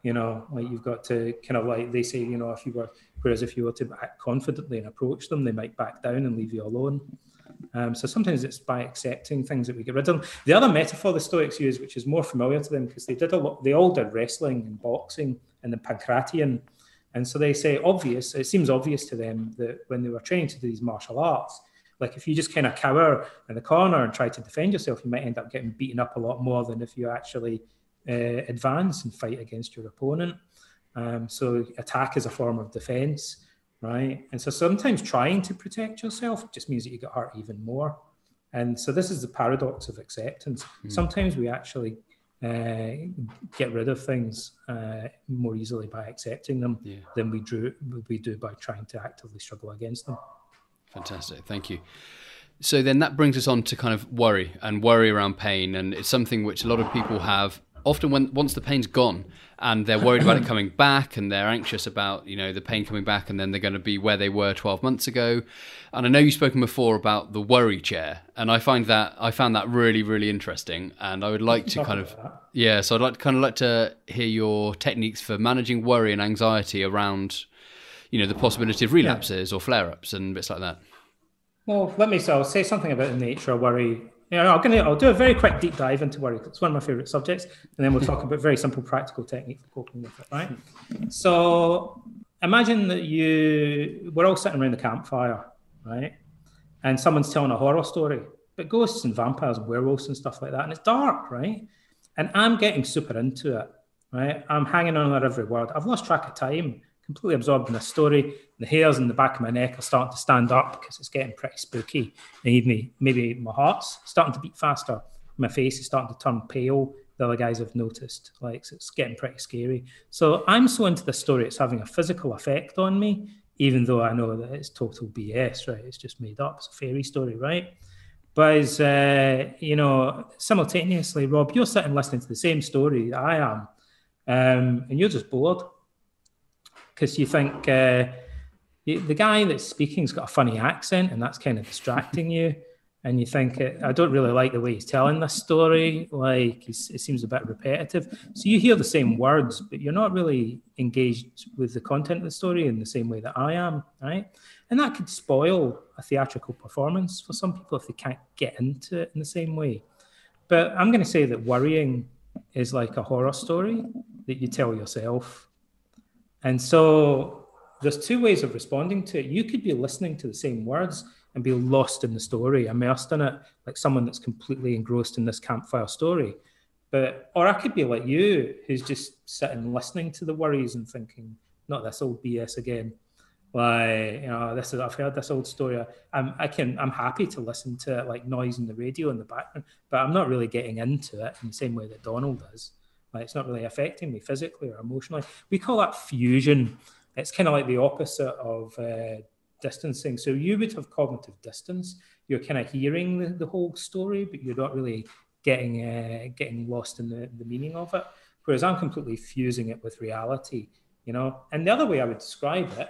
You know, like you've got to kind of like they say, you know, if you were, whereas if you were to act confidently and approach them, they might back down and leave you alone. Um, so sometimes it's by accepting things that we get rid of them. The other metaphor the Stoics use, which is more familiar to them, because they did a lot, they all did wrestling and boxing and the Pancratium. And so they say obvious, it seems obvious to them that when they were training to do these martial arts, like if you just kind of cower in the corner and try to defend yourself, you might end up getting beaten up a lot more than if you actually uh, advance and fight against your opponent. Um, so attack is a form of defense right? And so sometimes trying to protect yourself just means that you get hurt even more. And so this is the paradox of acceptance. Mm. Sometimes we actually uh, get rid of things uh, more easily by accepting them yeah. than we do we do by trying to actively struggle against them. Fantastic, thank you. So then that brings us on to kind of worry and worry around pain, and it's something which a lot of people have often when once the pain's gone and they're worried about it coming back and they're anxious about you know the pain coming back and then they're going to be where they were 12 months ago. And i know you've spoken before about the worry chair and i find that i found that really really interesting. And i would like to kind of yeah so i'd like to kind of like to hear your techniques for managing worry and anxiety around you know the possibility of relapses yeah. or flare-ups and bits like that. Well let me so I'll say something about the nature of worry yeah, I'm gonna. I'll do a very quick deep dive into worry. It's one of my favorite subjects, and then we'll talk about very simple practical technique for coping with it. Right. So imagine that you we're all sitting around the campfire, right, and someone's telling a horror story, but ghosts and vampires and werewolves and stuff like that, and it's dark, right, and I'm getting super into it, right. I'm hanging on every word. I've lost track of time completely absorbed in the story. The hairs in the back of my neck are starting to stand up because it's getting pretty spooky. Even maybe my heart's starting to beat faster. My face is starting to turn pale. The other guys have noticed, like so it's getting pretty scary. So I'm so into the story, it's having a physical effect on me, even though I know that it's total BS, right? It's just made up. It's a fairy story, right? But as uh, you know, simultaneously, Rob, you're sitting listening to the same story that I am, um, and you're just bored because you think uh, the guy that's speaking's got a funny accent and that's kind of distracting you. And you think, I don't really like the way he's telling this story. Like, it seems a bit repetitive. So you hear the same words, but you're not really engaged with the content of the story in the same way that I am, right? And that could spoil a theatrical performance for some people if they can't get into it in the same way. But I'm going to say that worrying is like a horror story that you tell yourself and so there's two ways of responding to it. You could be listening to the same words and be lost in the story, immersed in it, like someone that's completely engrossed in this campfire story. But or I could be like you, who's just sitting listening to the worries and thinking, not this old BS again. Like you know, this is I've heard this old story. I'm I can I'm happy to listen to it like noise in the radio in the background, but I'm not really getting into it in the same way that Donald does. Like it's not really affecting me physically or emotionally. We call that fusion. It's kind of like the opposite of uh, distancing. So you would have cognitive distance. You're kind of hearing the, the whole story, but you're not really getting uh, getting lost in the, the meaning of it. Whereas I'm completely fusing it with reality, you know. And the other way I would describe it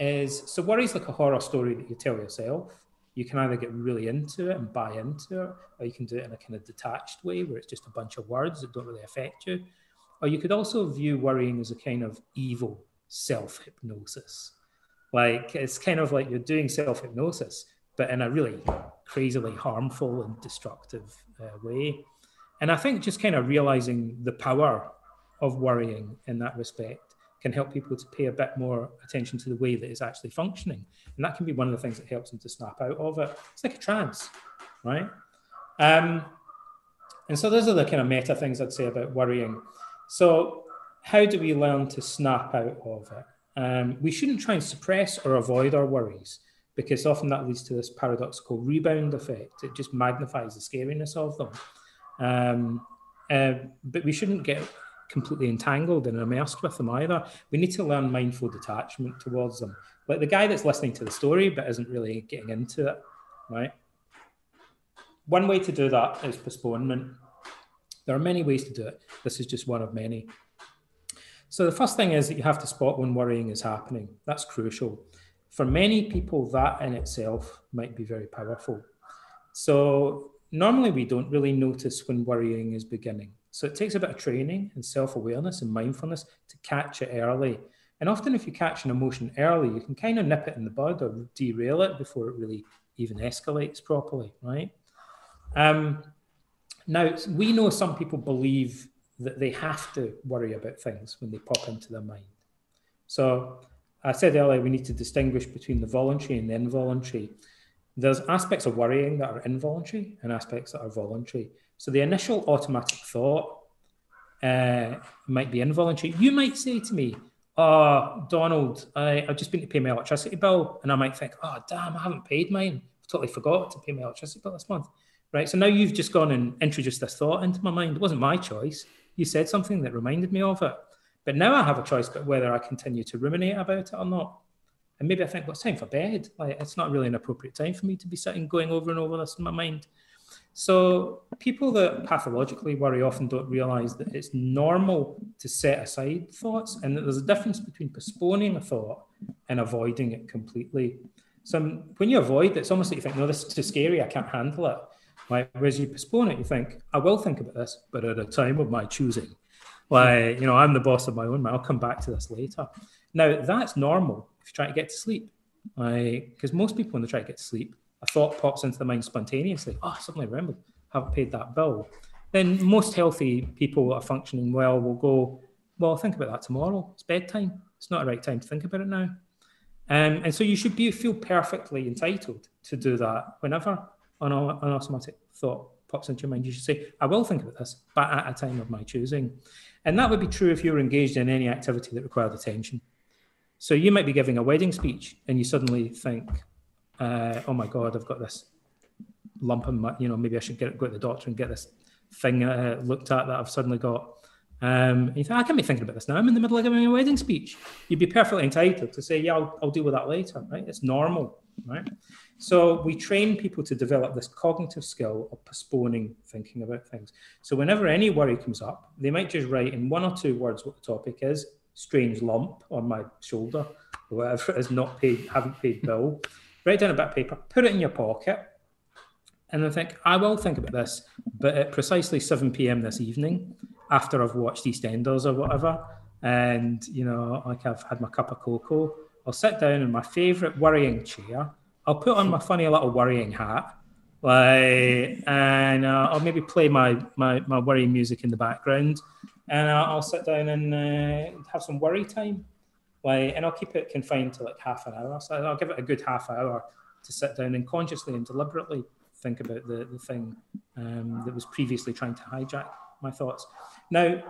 is so worry's like a horror story that you tell yourself you can either get really into it and buy into it, or you can do it in a kind of detached way where it's just a bunch of words that don't really affect you. Or you could also view worrying as a kind of evil self hypnosis. Like it's kind of like you're doing self hypnosis, but in a really crazily harmful and destructive uh, way. And I think just kind of realizing the power of worrying in that respect can help people to pay a bit more attention to the way that it's actually functioning. And that can be one of the things that helps them to snap out of it. It's like a trance, right? Um, and so those are the kind of meta things I'd say about worrying. So how do we learn to snap out of it? Um, we shouldn't try and suppress or avoid our worries because often that leads to this paradoxical rebound effect. It just magnifies the scariness of them. Um, uh, but we shouldn't get completely entangled and immersed with them either. We need to learn mindful detachment towards them. Like the guy that's listening to the story but isn't really getting into it, right? One way to do that is postponement. There are many ways to do it. This is just one of many. So the first thing is that you have to spot when worrying is happening. That's crucial. For many people, that in itself might be very powerful. So normally we don't really notice when worrying is beginning. So it takes a bit of training and self-awareness and mindfulness to catch it early. And often if you catch an emotion early, you can kind of nip it in the bud or derail it before it really even escalates properly, right? Um, now, we know some people believe that they have to worry about things when they pop into their mind. So I said earlier, we need to distinguish between the voluntary and the involuntary. There's aspects of worrying that are involuntary and aspects that are voluntary. So the initial automatic thought uh, might be involuntary. You might say to me, Oh, Donald, I, I've just been to pay my electricity bill. And I might think, Oh, damn, I haven't paid mine. I totally forgot to pay my electricity bill this month. Right. So now you've just gone and introduced this thought into my mind. It wasn't my choice you said something that reminded me of it. But now I have a choice about whether I continue to ruminate about it or not. And maybe I think, well, it's time for bed. Like, it's not really an appropriate time for me to be sitting going over and over this in my mind. So people that pathologically worry often don't realize that it's normal to set aside thoughts and that there's a difference between postponing a thought and avoiding it completely. So when you avoid it, it's almost like you think, no, this is too scary, I can't handle it. Like, whereas you postpone it, you think, I will think about this, but at a time of my choosing. Like, you know, I'm the boss of my own mind. I'll come back to this later. Now, that's normal if you try to get to sleep. Like, because most people, when they try to get to sleep, a thought pops into the mind spontaneously. Oh, suddenly I remember, haven't paid that bill. Then most healthy people that are functioning well will go, well, think about that tomorrow. It's bedtime. It's not the right time to think about it now. Um, and so you should be feel perfectly entitled to do that whenever an, an automatic thought pops into your mind, you should say, I will think about this, but at a time of my choosing. And that would be true if you were engaged in any activity that required attention. So you might be giving a wedding speech and you suddenly think, uh, oh my God, I've got this lump in my, you know, maybe I should get, go to the doctor and get this thing uh, looked at that I've suddenly got. Um, you think, I can't be thinking about this now. I'm in the middle of giving a wedding speech. You'd be perfectly entitled to say, yeah, I'll, I'll deal with that later, right? It's normal, right? So we train people to develop this cognitive skill of postponing thinking about things. So whenever any worry comes up, they might just write in one or two words what the topic is, strange lump on my shoulder, or whatever it is, not paid, haven't paid bill. Write down a bit of paper, put it in your pocket, and then think, I will think about this, but at precisely 7 p.m. this evening, after I've watched EastEnders or whatever, and you know, like I've had my cup of cocoa, I'll sit down in my favourite worrying chair I'll put on my funny little worrying hat, like, and uh, I'll maybe play my, my my worrying music in the background, and I'll, I'll sit down and uh, have some worry time, and I'll keep it confined to like half an hour. So I'll give it a good half hour to sit down and consciously and deliberately think about the the thing um, that was previously trying to hijack my thoughts. Now,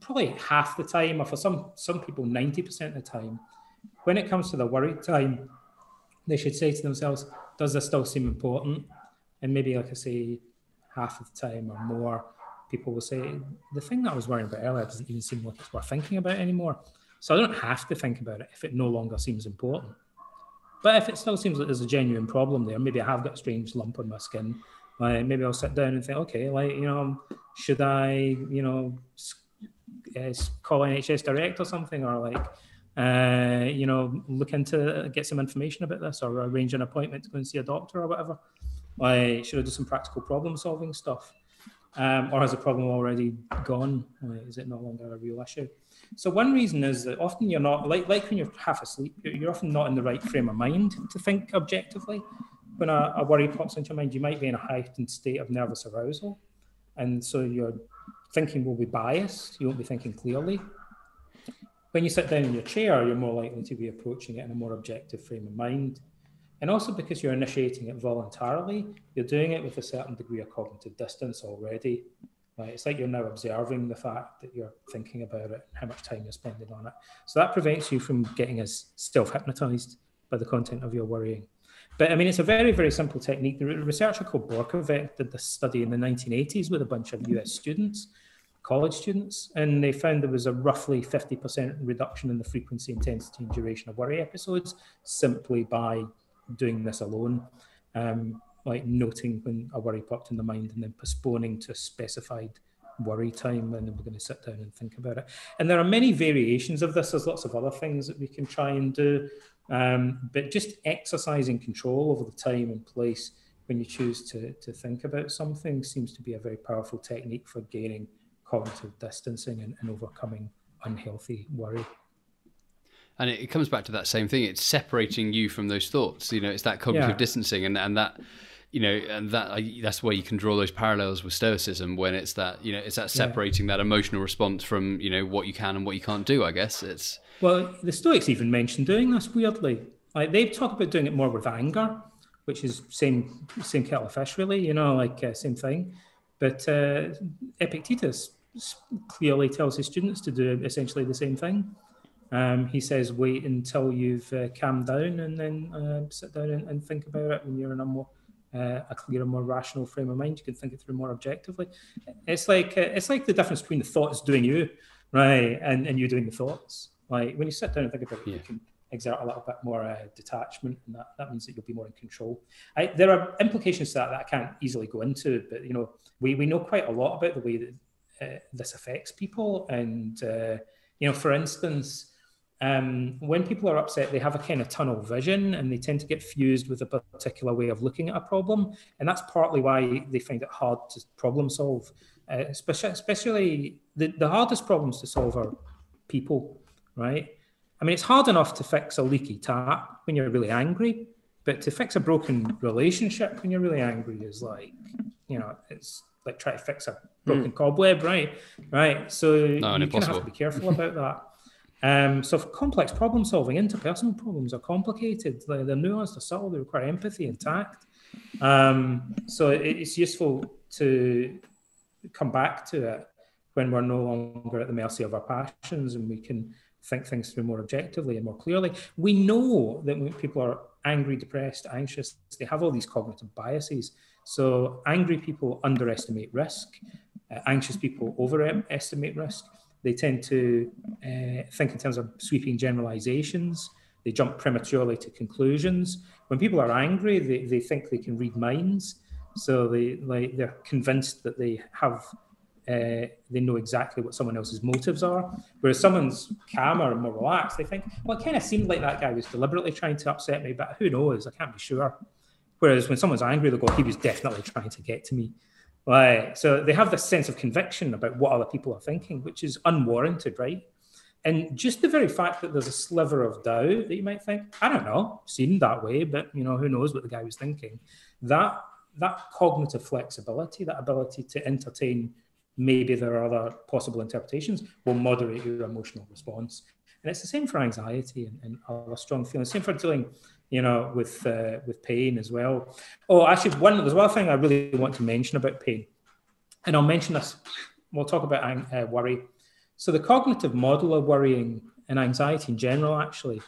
probably half the time, or for some some people, ninety percent of the time, when it comes to the worry time they should say to themselves, does this still seem important? And maybe, like I say, half of the time or more, people will say, the thing that I was worrying about earlier doesn't even seem like it's worth thinking about anymore. So I don't have to think about it if it no longer seems important. But if it still seems like there's a genuine problem there, maybe I have got a strange lump on my skin. Like maybe I'll sit down and think, okay, like you know, should I, you know, uh, call NHS Direct or something, or like uh, you know, look into get some information about this or arrange an appointment to go and see a doctor or whatever. Like, should I do some practical problem solving stuff? Um, or has the problem already gone? is it no longer a real issue? So one reason is that often you're not like like when you're half asleep, you're often not in the right frame of mind to think objectively. When a, a worry pops into your mind, you might be in a heightened state of nervous arousal, and so your thinking will be biased. You won't be thinking clearly. when you sit down in your chair, you're more likely to be approaching it in a more objective frame of mind. And also because you're initiating it voluntarily, you're doing it with a certain degree of cognitive distance already. Right? It's like you're now observing the fact that you're thinking about it, and how much time you're spending on it. So that prevents you from getting as self-hypnotized by the content of your worrying. But I mean, it's a very, very simple technique. The researcher called Borkovec did this study in the 1980s with a bunch of US students, college students, and they found there was a roughly 50% reduction in the frequency, intensity, and duration of worry episodes simply by doing this alone. Um, like noting when a worry popped in the mind and then postponing to a specified worry time and then we're going to sit down and think about it. And there are many variations of this. There's lots of other things that we can try and do. Um, but just exercising control over the time and place when you choose to, to think about something seems to be a very powerful technique for gaining cognitive distancing and, and overcoming unhealthy worry. And it, comes back to that same thing. It's separating you from those thoughts. You know, it's that cognitive yeah. distancing and, and that you know, and that that's where you can draw those parallels with Stoicism when it's that you know it's that separating yeah. that emotional response from you know what you can and what you can't do. I guess it's well, the Stoics even mentioned doing this weirdly. Like they talk about doing it more with anger, which is same same kettle of fish, really. You know, like uh, same thing. But uh, Epictetus clearly tells his students to do essentially the same thing. Um, he says, wait until you've uh, calmed down and then uh, sit down and, and, think about it when you're in a more uh, a clearer, more rational frame of mind. You can think it through more objectively. It's like uh, it's like the difference between the thoughts doing you, right, and, and you doing the thoughts. Like when you sit down and think about it, yeah. you can exert a little bit more uh, detachment, and that, that means that you'll be more in control. I, there are implications to that that I can't easily go into, but you know, we, we know quite a lot about the way that uh, this affects people, and uh, you know, for instance, um, when people are upset, they have a kind of tunnel vision and they tend to get fused with a particular way of looking at a problem. And that's partly why they find it hard to problem solve. Uh, especially, especially the, the hardest problems to solve are people, right? I mean, it's hard enough to fix a leaky tap when you're really angry, but to fix a broken relationship when you're really angry is like, you know, it's like trying to fix a broken mm. cobweb, right? Right. So no, you kind of have to be careful about that. Um, so complex problem solving, interpersonal problems are complicated. They're, they're nuanced, they're subtle, they require empathy and tact. Um, so it, it's useful to come back to it when we're no longer at the mercy of our passions and we can think things through more objectively and more clearly. We know that when people are angry, depressed, anxious, they have all these cognitive biases. So angry people underestimate risk, uh, anxious people overestimate risk. They tend to uh, think in terms of sweeping generalizations. They jump prematurely to conclusions. When people are angry, they, they think they can read minds. So they like they're convinced that they have uh, they know exactly what someone else's motives are. Whereas someone's calmer and more relaxed, they think, well, it kind of seemed like that guy was deliberately trying to upset me, but who knows? I can't be sure. Whereas when someone's angry, they'll go, he was definitely trying to get to me. Right. So they have this sense of conviction about what other people are thinking, which is unwarranted, right? And just the very fact that there's a sliver of doubt that you might think, I don't know, seen that way, but you know, who knows what the guy was thinking. That that cognitive flexibility, that ability to entertain maybe there are other possible interpretations, will moderate your emotional response. And it's the same for anxiety and, and other strong feelings. Same for dealing you know, with uh, with pain as well. Oh, actually, one there's one thing I really want to mention about pain, and I'll mention this. We'll talk about uh, worry. So the cognitive model of worrying and anxiety in general, actually,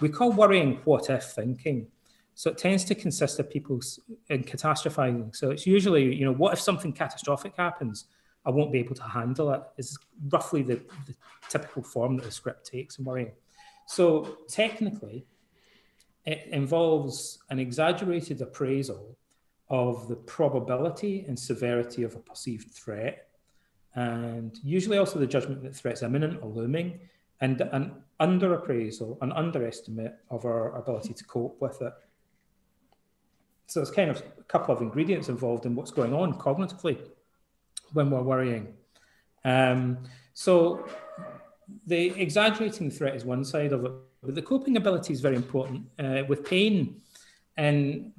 we call worrying what if thinking. So it tends to consist of people in catastrophizing. So it's usually, you know, what if something catastrophic happens? I won't be able to handle it. Is roughly the, the typical form that the script takes in worrying. So technically, it involves an exaggerated appraisal of the probability and severity of a perceived threat, and usually also the judgment that threats imminent or looming, and an underappraisal, an underestimate of our ability to cope with it. So there's kind of a couple of ingredients involved in what's going on cognitively when we're worrying. Um, so the exaggerating threat is one side of it, but the coping ability is very important. Uh, with pain and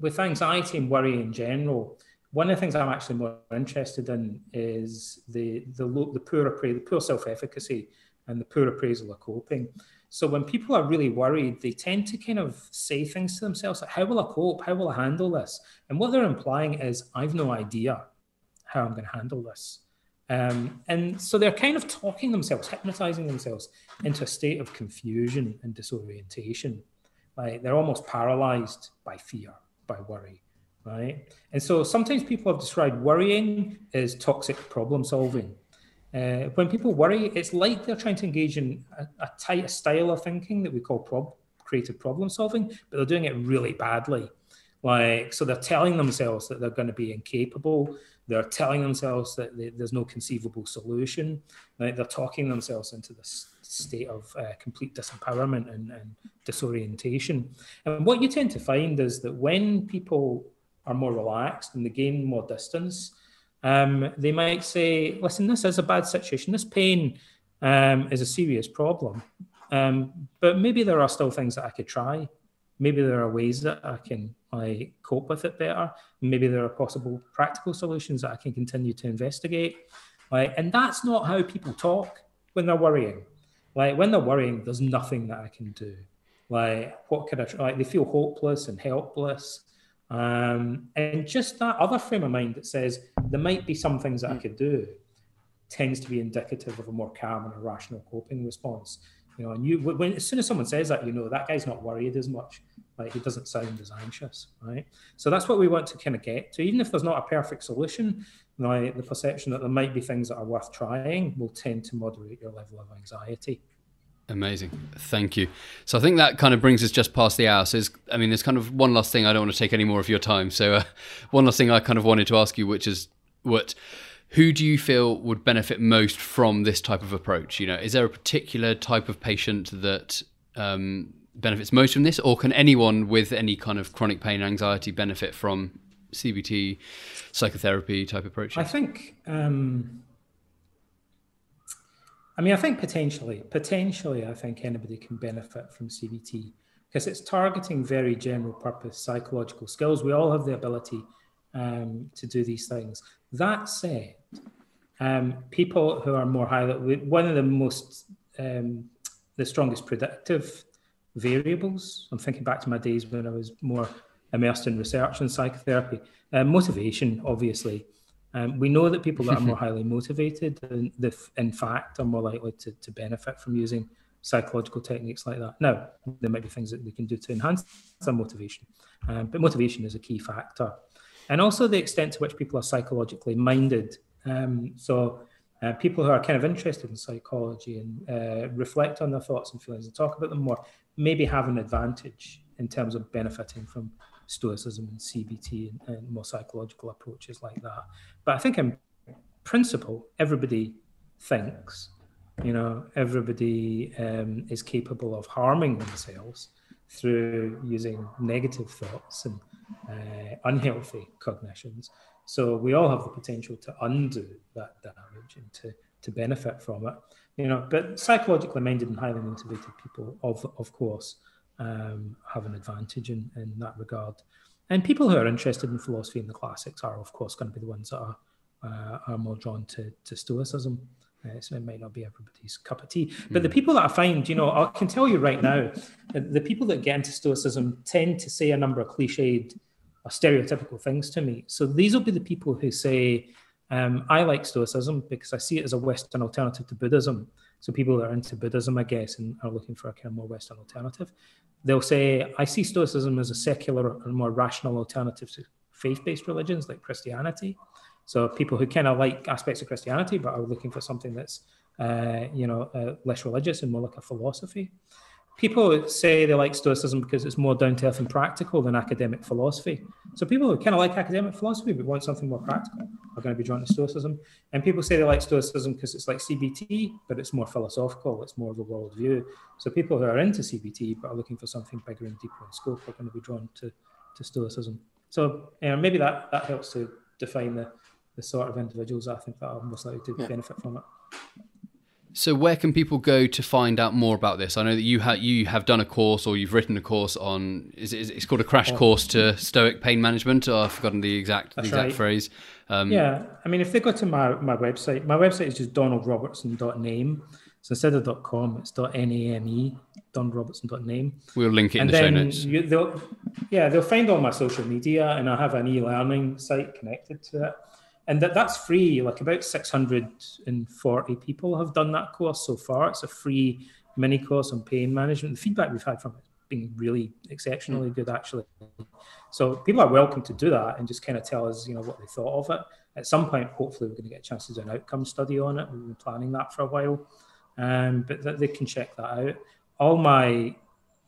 with anxiety and worry in general, one of the things I'm actually more interested in is the the, the poor the poor self-efficacy and the poor appraisal of coping. So when people are really worried, they tend to kind of say things to themselves like, How will I cope? How will I handle this? And what they're implying is, I've no idea how I'm going to handle this. Um, and so they're kind of talking themselves, hypnotizing themselves into a state of confusion and disorientation. Like they're almost paralyzed by fear, by worry, right? And so sometimes people have described worrying as toxic problem solving. Uh, when people worry, it's like they're trying to engage in a, a tight style of thinking that we call prob- creative problem solving, but they're doing it really badly. Like, so they're telling themselves that they're going to be incapable. They're telling themselves that they, there's no conceivable solution. Like they're talking themselves into this state of uh, complete disempowerment and, and disorientation. And what you tend to find is that when people are more relaxed and they gain more distance, um, they might say, listen, this is a bad situation. This pain um, is a serious problem. Um, but maybe there are still things that I could try. Maybe there are ways that I can like cope with it better. Maybe there are possible practical solutions that I can continue to investigate. Like, and that's not how people talk when they're worrying. Like when they're worrying, there's nothing that I can do. Like what could I try? Like they feel hopeless and helpless. Um, and just that other frame of mind that says there might be some things that I could do tends to be indicative of a more calm and a rational coping response. You know, and you when as soon as someone says that, you know that guy's not worried as much. Like he doesn't sound as anxious, right? So that's what we want to kind of get to. Even if there's not a perfect solution, the perception that there might be things that are worth trying will tend to moderate your level of anxiety. Amazing. Thank you. So I think that kind of brings us just past the hour. So I mean, there's kind of one last thing. I don't want to take any more of your time. So uh, one last thing I kind of wanted to ask you, which is what, who do you feel would benefit most from this type of approach? You know, is there a particular type of patient that um, benefits most from this, or can anyone with any kind of chronic pain, anxiety benefit from CBT, psychotherapy type approach? I think. Um I mean, I think potentially, potentially, I think anybody can benefit from CBT because it's targeting very general purpose psychological skills. We all have the ability um, to do these things. That said, um, people who are more highly, one of the most, um, the strongest predictive variables, I'm thinking back to my days when I was more immersed in research and psychotherapy, uh, motivation, obviously. Um, we know that people that are more highly motivated, and the, in fact, are more likely to, to benefit from using psychological techniques like that. Now, there might be things that we can do to enhance their motivation, um, but motivation is a key factor. And also the extent to which people are psychologically minded. Um, so, uh, people who are kind of interested in psychology and uh, reflect on their thoughts and feelings and talk about them more maybe have an advantage in terms of benefiting from Stoicism and CBT and, and more psychological approaches like that. But I think in principle, everybody thinks, you know, everybody um, is capable of harming themselves through using negative thoughts and uh, unhealthy cognitions. So we all have the potential to undo that damage and to, to benefit from it. You know, but psychologically minded and highly motivated people, of of course, um, have an advantage in, in that regard. And people who are interested in philosophy and the classics are, of course, going to be the ones that are uh, are more drawn to, to Stoicism. Uh, so it might not be everybody's cup of tea. But the hmm. people that I find, you know, I can tell you right now, the people that get into Stoicism tend to say a number of cliched or stereotypical things to me. So these will be the people who say, um, I like Stoicism because I see it as a Western alternative to Buddhism. So people that are into Buddhism, I guess, and are looking for a kind of more Western alternative they'll say, I see Stoicism as a secular and more rational alternative to faith based religions like Christianity. So people who kind of like aspects of Christianity but are looking for something that's, uh, you know, uh, less religious and more like a philosophy. People say they like Stoicism because it's more down to earth and practical than academic philosophy. So people who kind of like academic philosophy but want something more practical are going to be drawn to Stoicism. And people say they like Stoicism because it's like CBT, but it's more philosophical, it's more of a worldview. So people who are into CBT but are looking for something bigger and deeper in scope are going to be drawn to, to Stoicism. So you know, maybe that, that helps to define the, the sort of individuals I think that are most likely to yeah. benefit from it. So, where can people go to find out more about this? I know that you have you have done a course or you've written a course on. Is, it, it's called a crash oh. course to Stoic pain management. Or I've forgotten the exact the exact right. phrase. Um, yeah, I mean, if they go to my my website, my website is just donaldrobertson.name. So instead of .com, it's .name, donrobertson.name. We'll link it in And the show then notes. you, they'll, yeah, they'll find all my social media, and I have an e-learning site connected to it, and that that's free. Like about 640 people have done that course so far. It's a free mini course on pain management. The feedback we've had from it has been really exceptionally good, actually. So people are welcome to do that and just kind of tell us, you know, what they thought of it. At some point, hopefully, we're going to get a chance to do an outcome study on it. We've been planning that for a while, um, but th- they can check that out. All my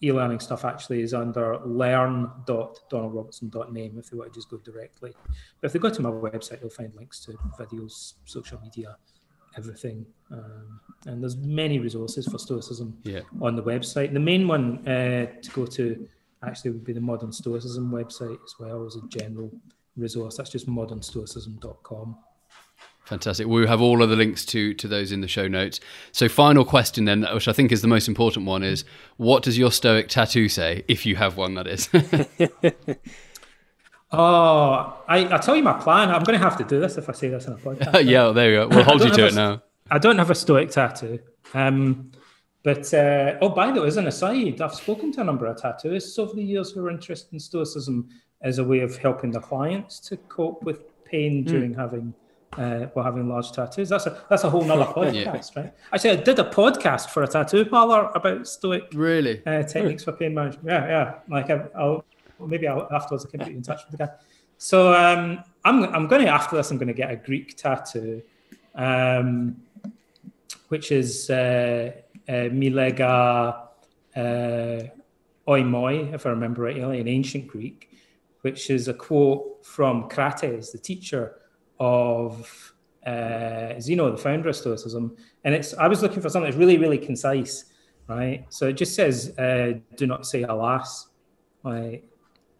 e-learning stuff actually is under learn.donaldrobertson.name if they want to just go directly. But if they go to my website, they'll find links to videos, social media, everything. Um, and there's many resources for Stoicism Yeah. on the website. The main one uh, to go to actually would be the Modern Stoicism website as well as a general resource. That's just modernstoicism.com. Fantastic. We'll have all of the links to to those in the show notes. So, final question then, which I think is the most important one, is what does your Stoic tattoo say, if you have one, that is? Oh, I, I tell you my plan. I'm going to have to do this if I say this in a podcast. yeah, there you go. We'll hold you to have it a- now. I don't have a Stoic tattoo. Um, but uh, oh, by the way, as an aside, I've spoken to a number of tattooists over the years who are interested in Stoicism as a way of helping their clients to cope with pain during having uh, while having large tattoos. That's a that's a whole nother podcast, right? Actually, I did a podcast for a tattoo parlor about Stoic Really? uh, techniques for pain management. Yeah, yeah. Like I, I'll maybe I'll, afterwards I can put you in touch with the guy. So um, I'm I'm going to after this I'm going to get a Greek tattoo, um, which is uh, uh, Milega uh, oimoi, if I remember rightly, in ancient Greek, which is a quote from Crates, the teacher of uh, Zeno, the founder of Stoicism. And it's I was looking for something that's really, really concise, right? So it just says, uh, "Do not say alas," like,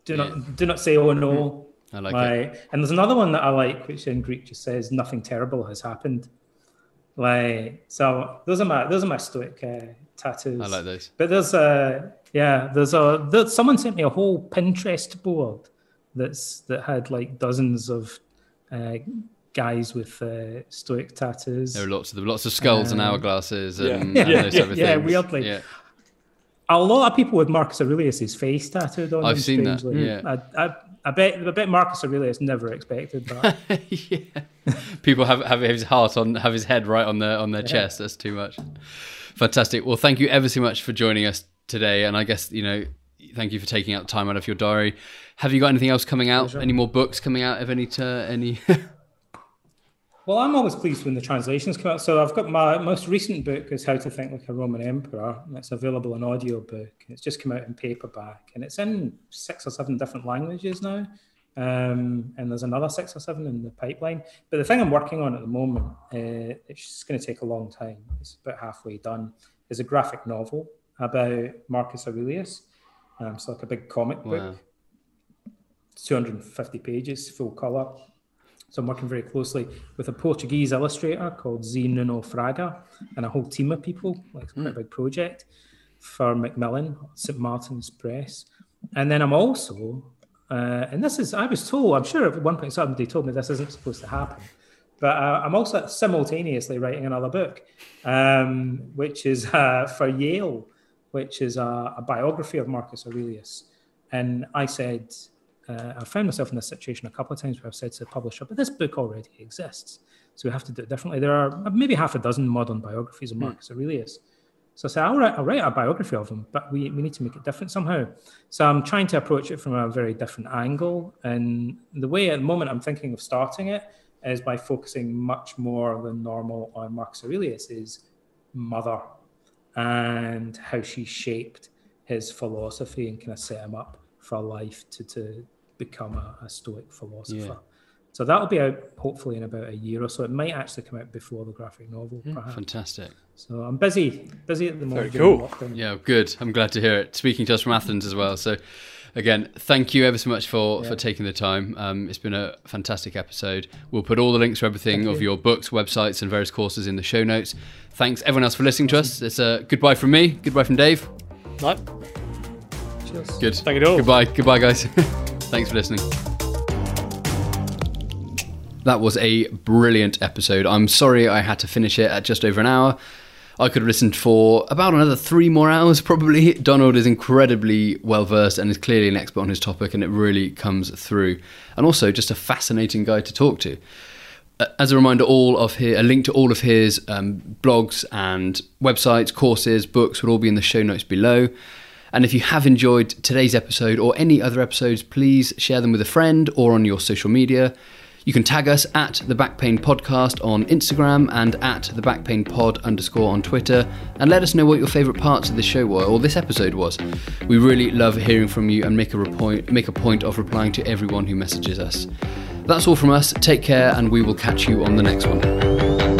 "Do not do not say oh no." I like it. And there's another one that I like, which in Greek just says, "Nothing terrible has happened." Like, so those are my those are my Stoic uh, tattoos. I like those. But there's a yeah, there's a there's, someone sent me a whole Pinterest board that's that had like dozens of uh, guys with uh, Stoic tattoos. There are lots of them, lots of skulls and hourglasses and, Yeah. and Yeah, those yeah, type of yeah, things. weirdly. Yeah. A lot of people with Marcus Aurelius's face tattooed on I've them. seen that, yeah. I, I, I bet I bet Marcus Aurelius never expected that. yeah. People have have his heart on have his head right on their on their chest. That's too much. Fantastic. Well, thank you ever so much for joining us today, and I guess you know, thank you for taking out time out of your diary. Have you got anything else coming out? Any more books coming out? Of any to any? Well, I'm always pleased when the translations come out. So I've got my most recent book is How to Think Like a Roman Emperor, and it's available in audio book. It's just come out in paperback, and it's in six or seven different languages now. Um, and there's another six or seven in the pipeline. But the thing I'm working on at the moment, uh, it's just going to take a long time. It's about halfway done. Is a graphic novel about Marcus Aurelius. Um, so like a big comic book. Wow. 250 pages, full colour. So I'm working very closely with a Portuguese illustrator called Zé Nuno Fraga and a whole team of people, like it's quite a big project for Macmillan, St Martin's Press. And then I'm also, uh, and this is, I was told, I'm sure at one point somebody told me this isn't supposed to happen, but uh, I'm also simultaneously writing another book, um, which is uh, for Yale, which is a, a biography of Marcus Aurelius. And I said, uh, I found myself in this situation a couple of times where I've said to the publisher, but this book already exists. So we have to do it differently. There are maybe half a dozen modern biographies of Marcus Aurelius. So I said, I'll write, I'll write a biography of him, but we, we need to make it different somehow. So I'm trying to approach it from a very different angle. And the way at the moment I'm thinking of starting it is by focusing much more than normal on Marcus Aurelius's mother and how she shaped his philosophy and kind of set him up for life to, to become a, a Stoic philosopher. Yeah. So that'll be out hopefully in about a year or so. It might actually come out before the graphic novel, perhaps. Fantastic. So I'm busy, busy at the moment. Very cool. Yeah, good. I'm glad to hear it. Speaking to us from Athens as well. So, again, thank you ever so much for, for taking the time. Um, it's been a fantastic episode. We'll put all the links for everything of your books, websites, and various courses in the show notes. Thanks everyone else for listening to us. It's a goodbye from me. Goodbye from Dave. Right. Cheers. Good. Thank you all. Goodbye. Goodbye, guys. Thanks for listening. That was a brilliant episode. I'm sorry I had to finish it at just over an hour. I could have listened for about another three more hours, probably. Donald is incredibly well versed and is clearly an expert on his topic, and it really comes through. And also, just a fascinating guy to talk to. As a reminder, all of his, a link to all of his um, blogs and websites, courses, books will all be in the show notes below. And if you have enjoyed today's episode or any other episodes, please share them with a friend or on your social media. You can tag us at the Back Pain Podcast on Instagram and at the Back Pain Pod underscore on Twitter, and let us know what your favourite parts of the show were or this episode was. We really love hearing from you and make a point make a point of replying to everyone who messages us. That's all from us. Take care, and we will catch you on the next one.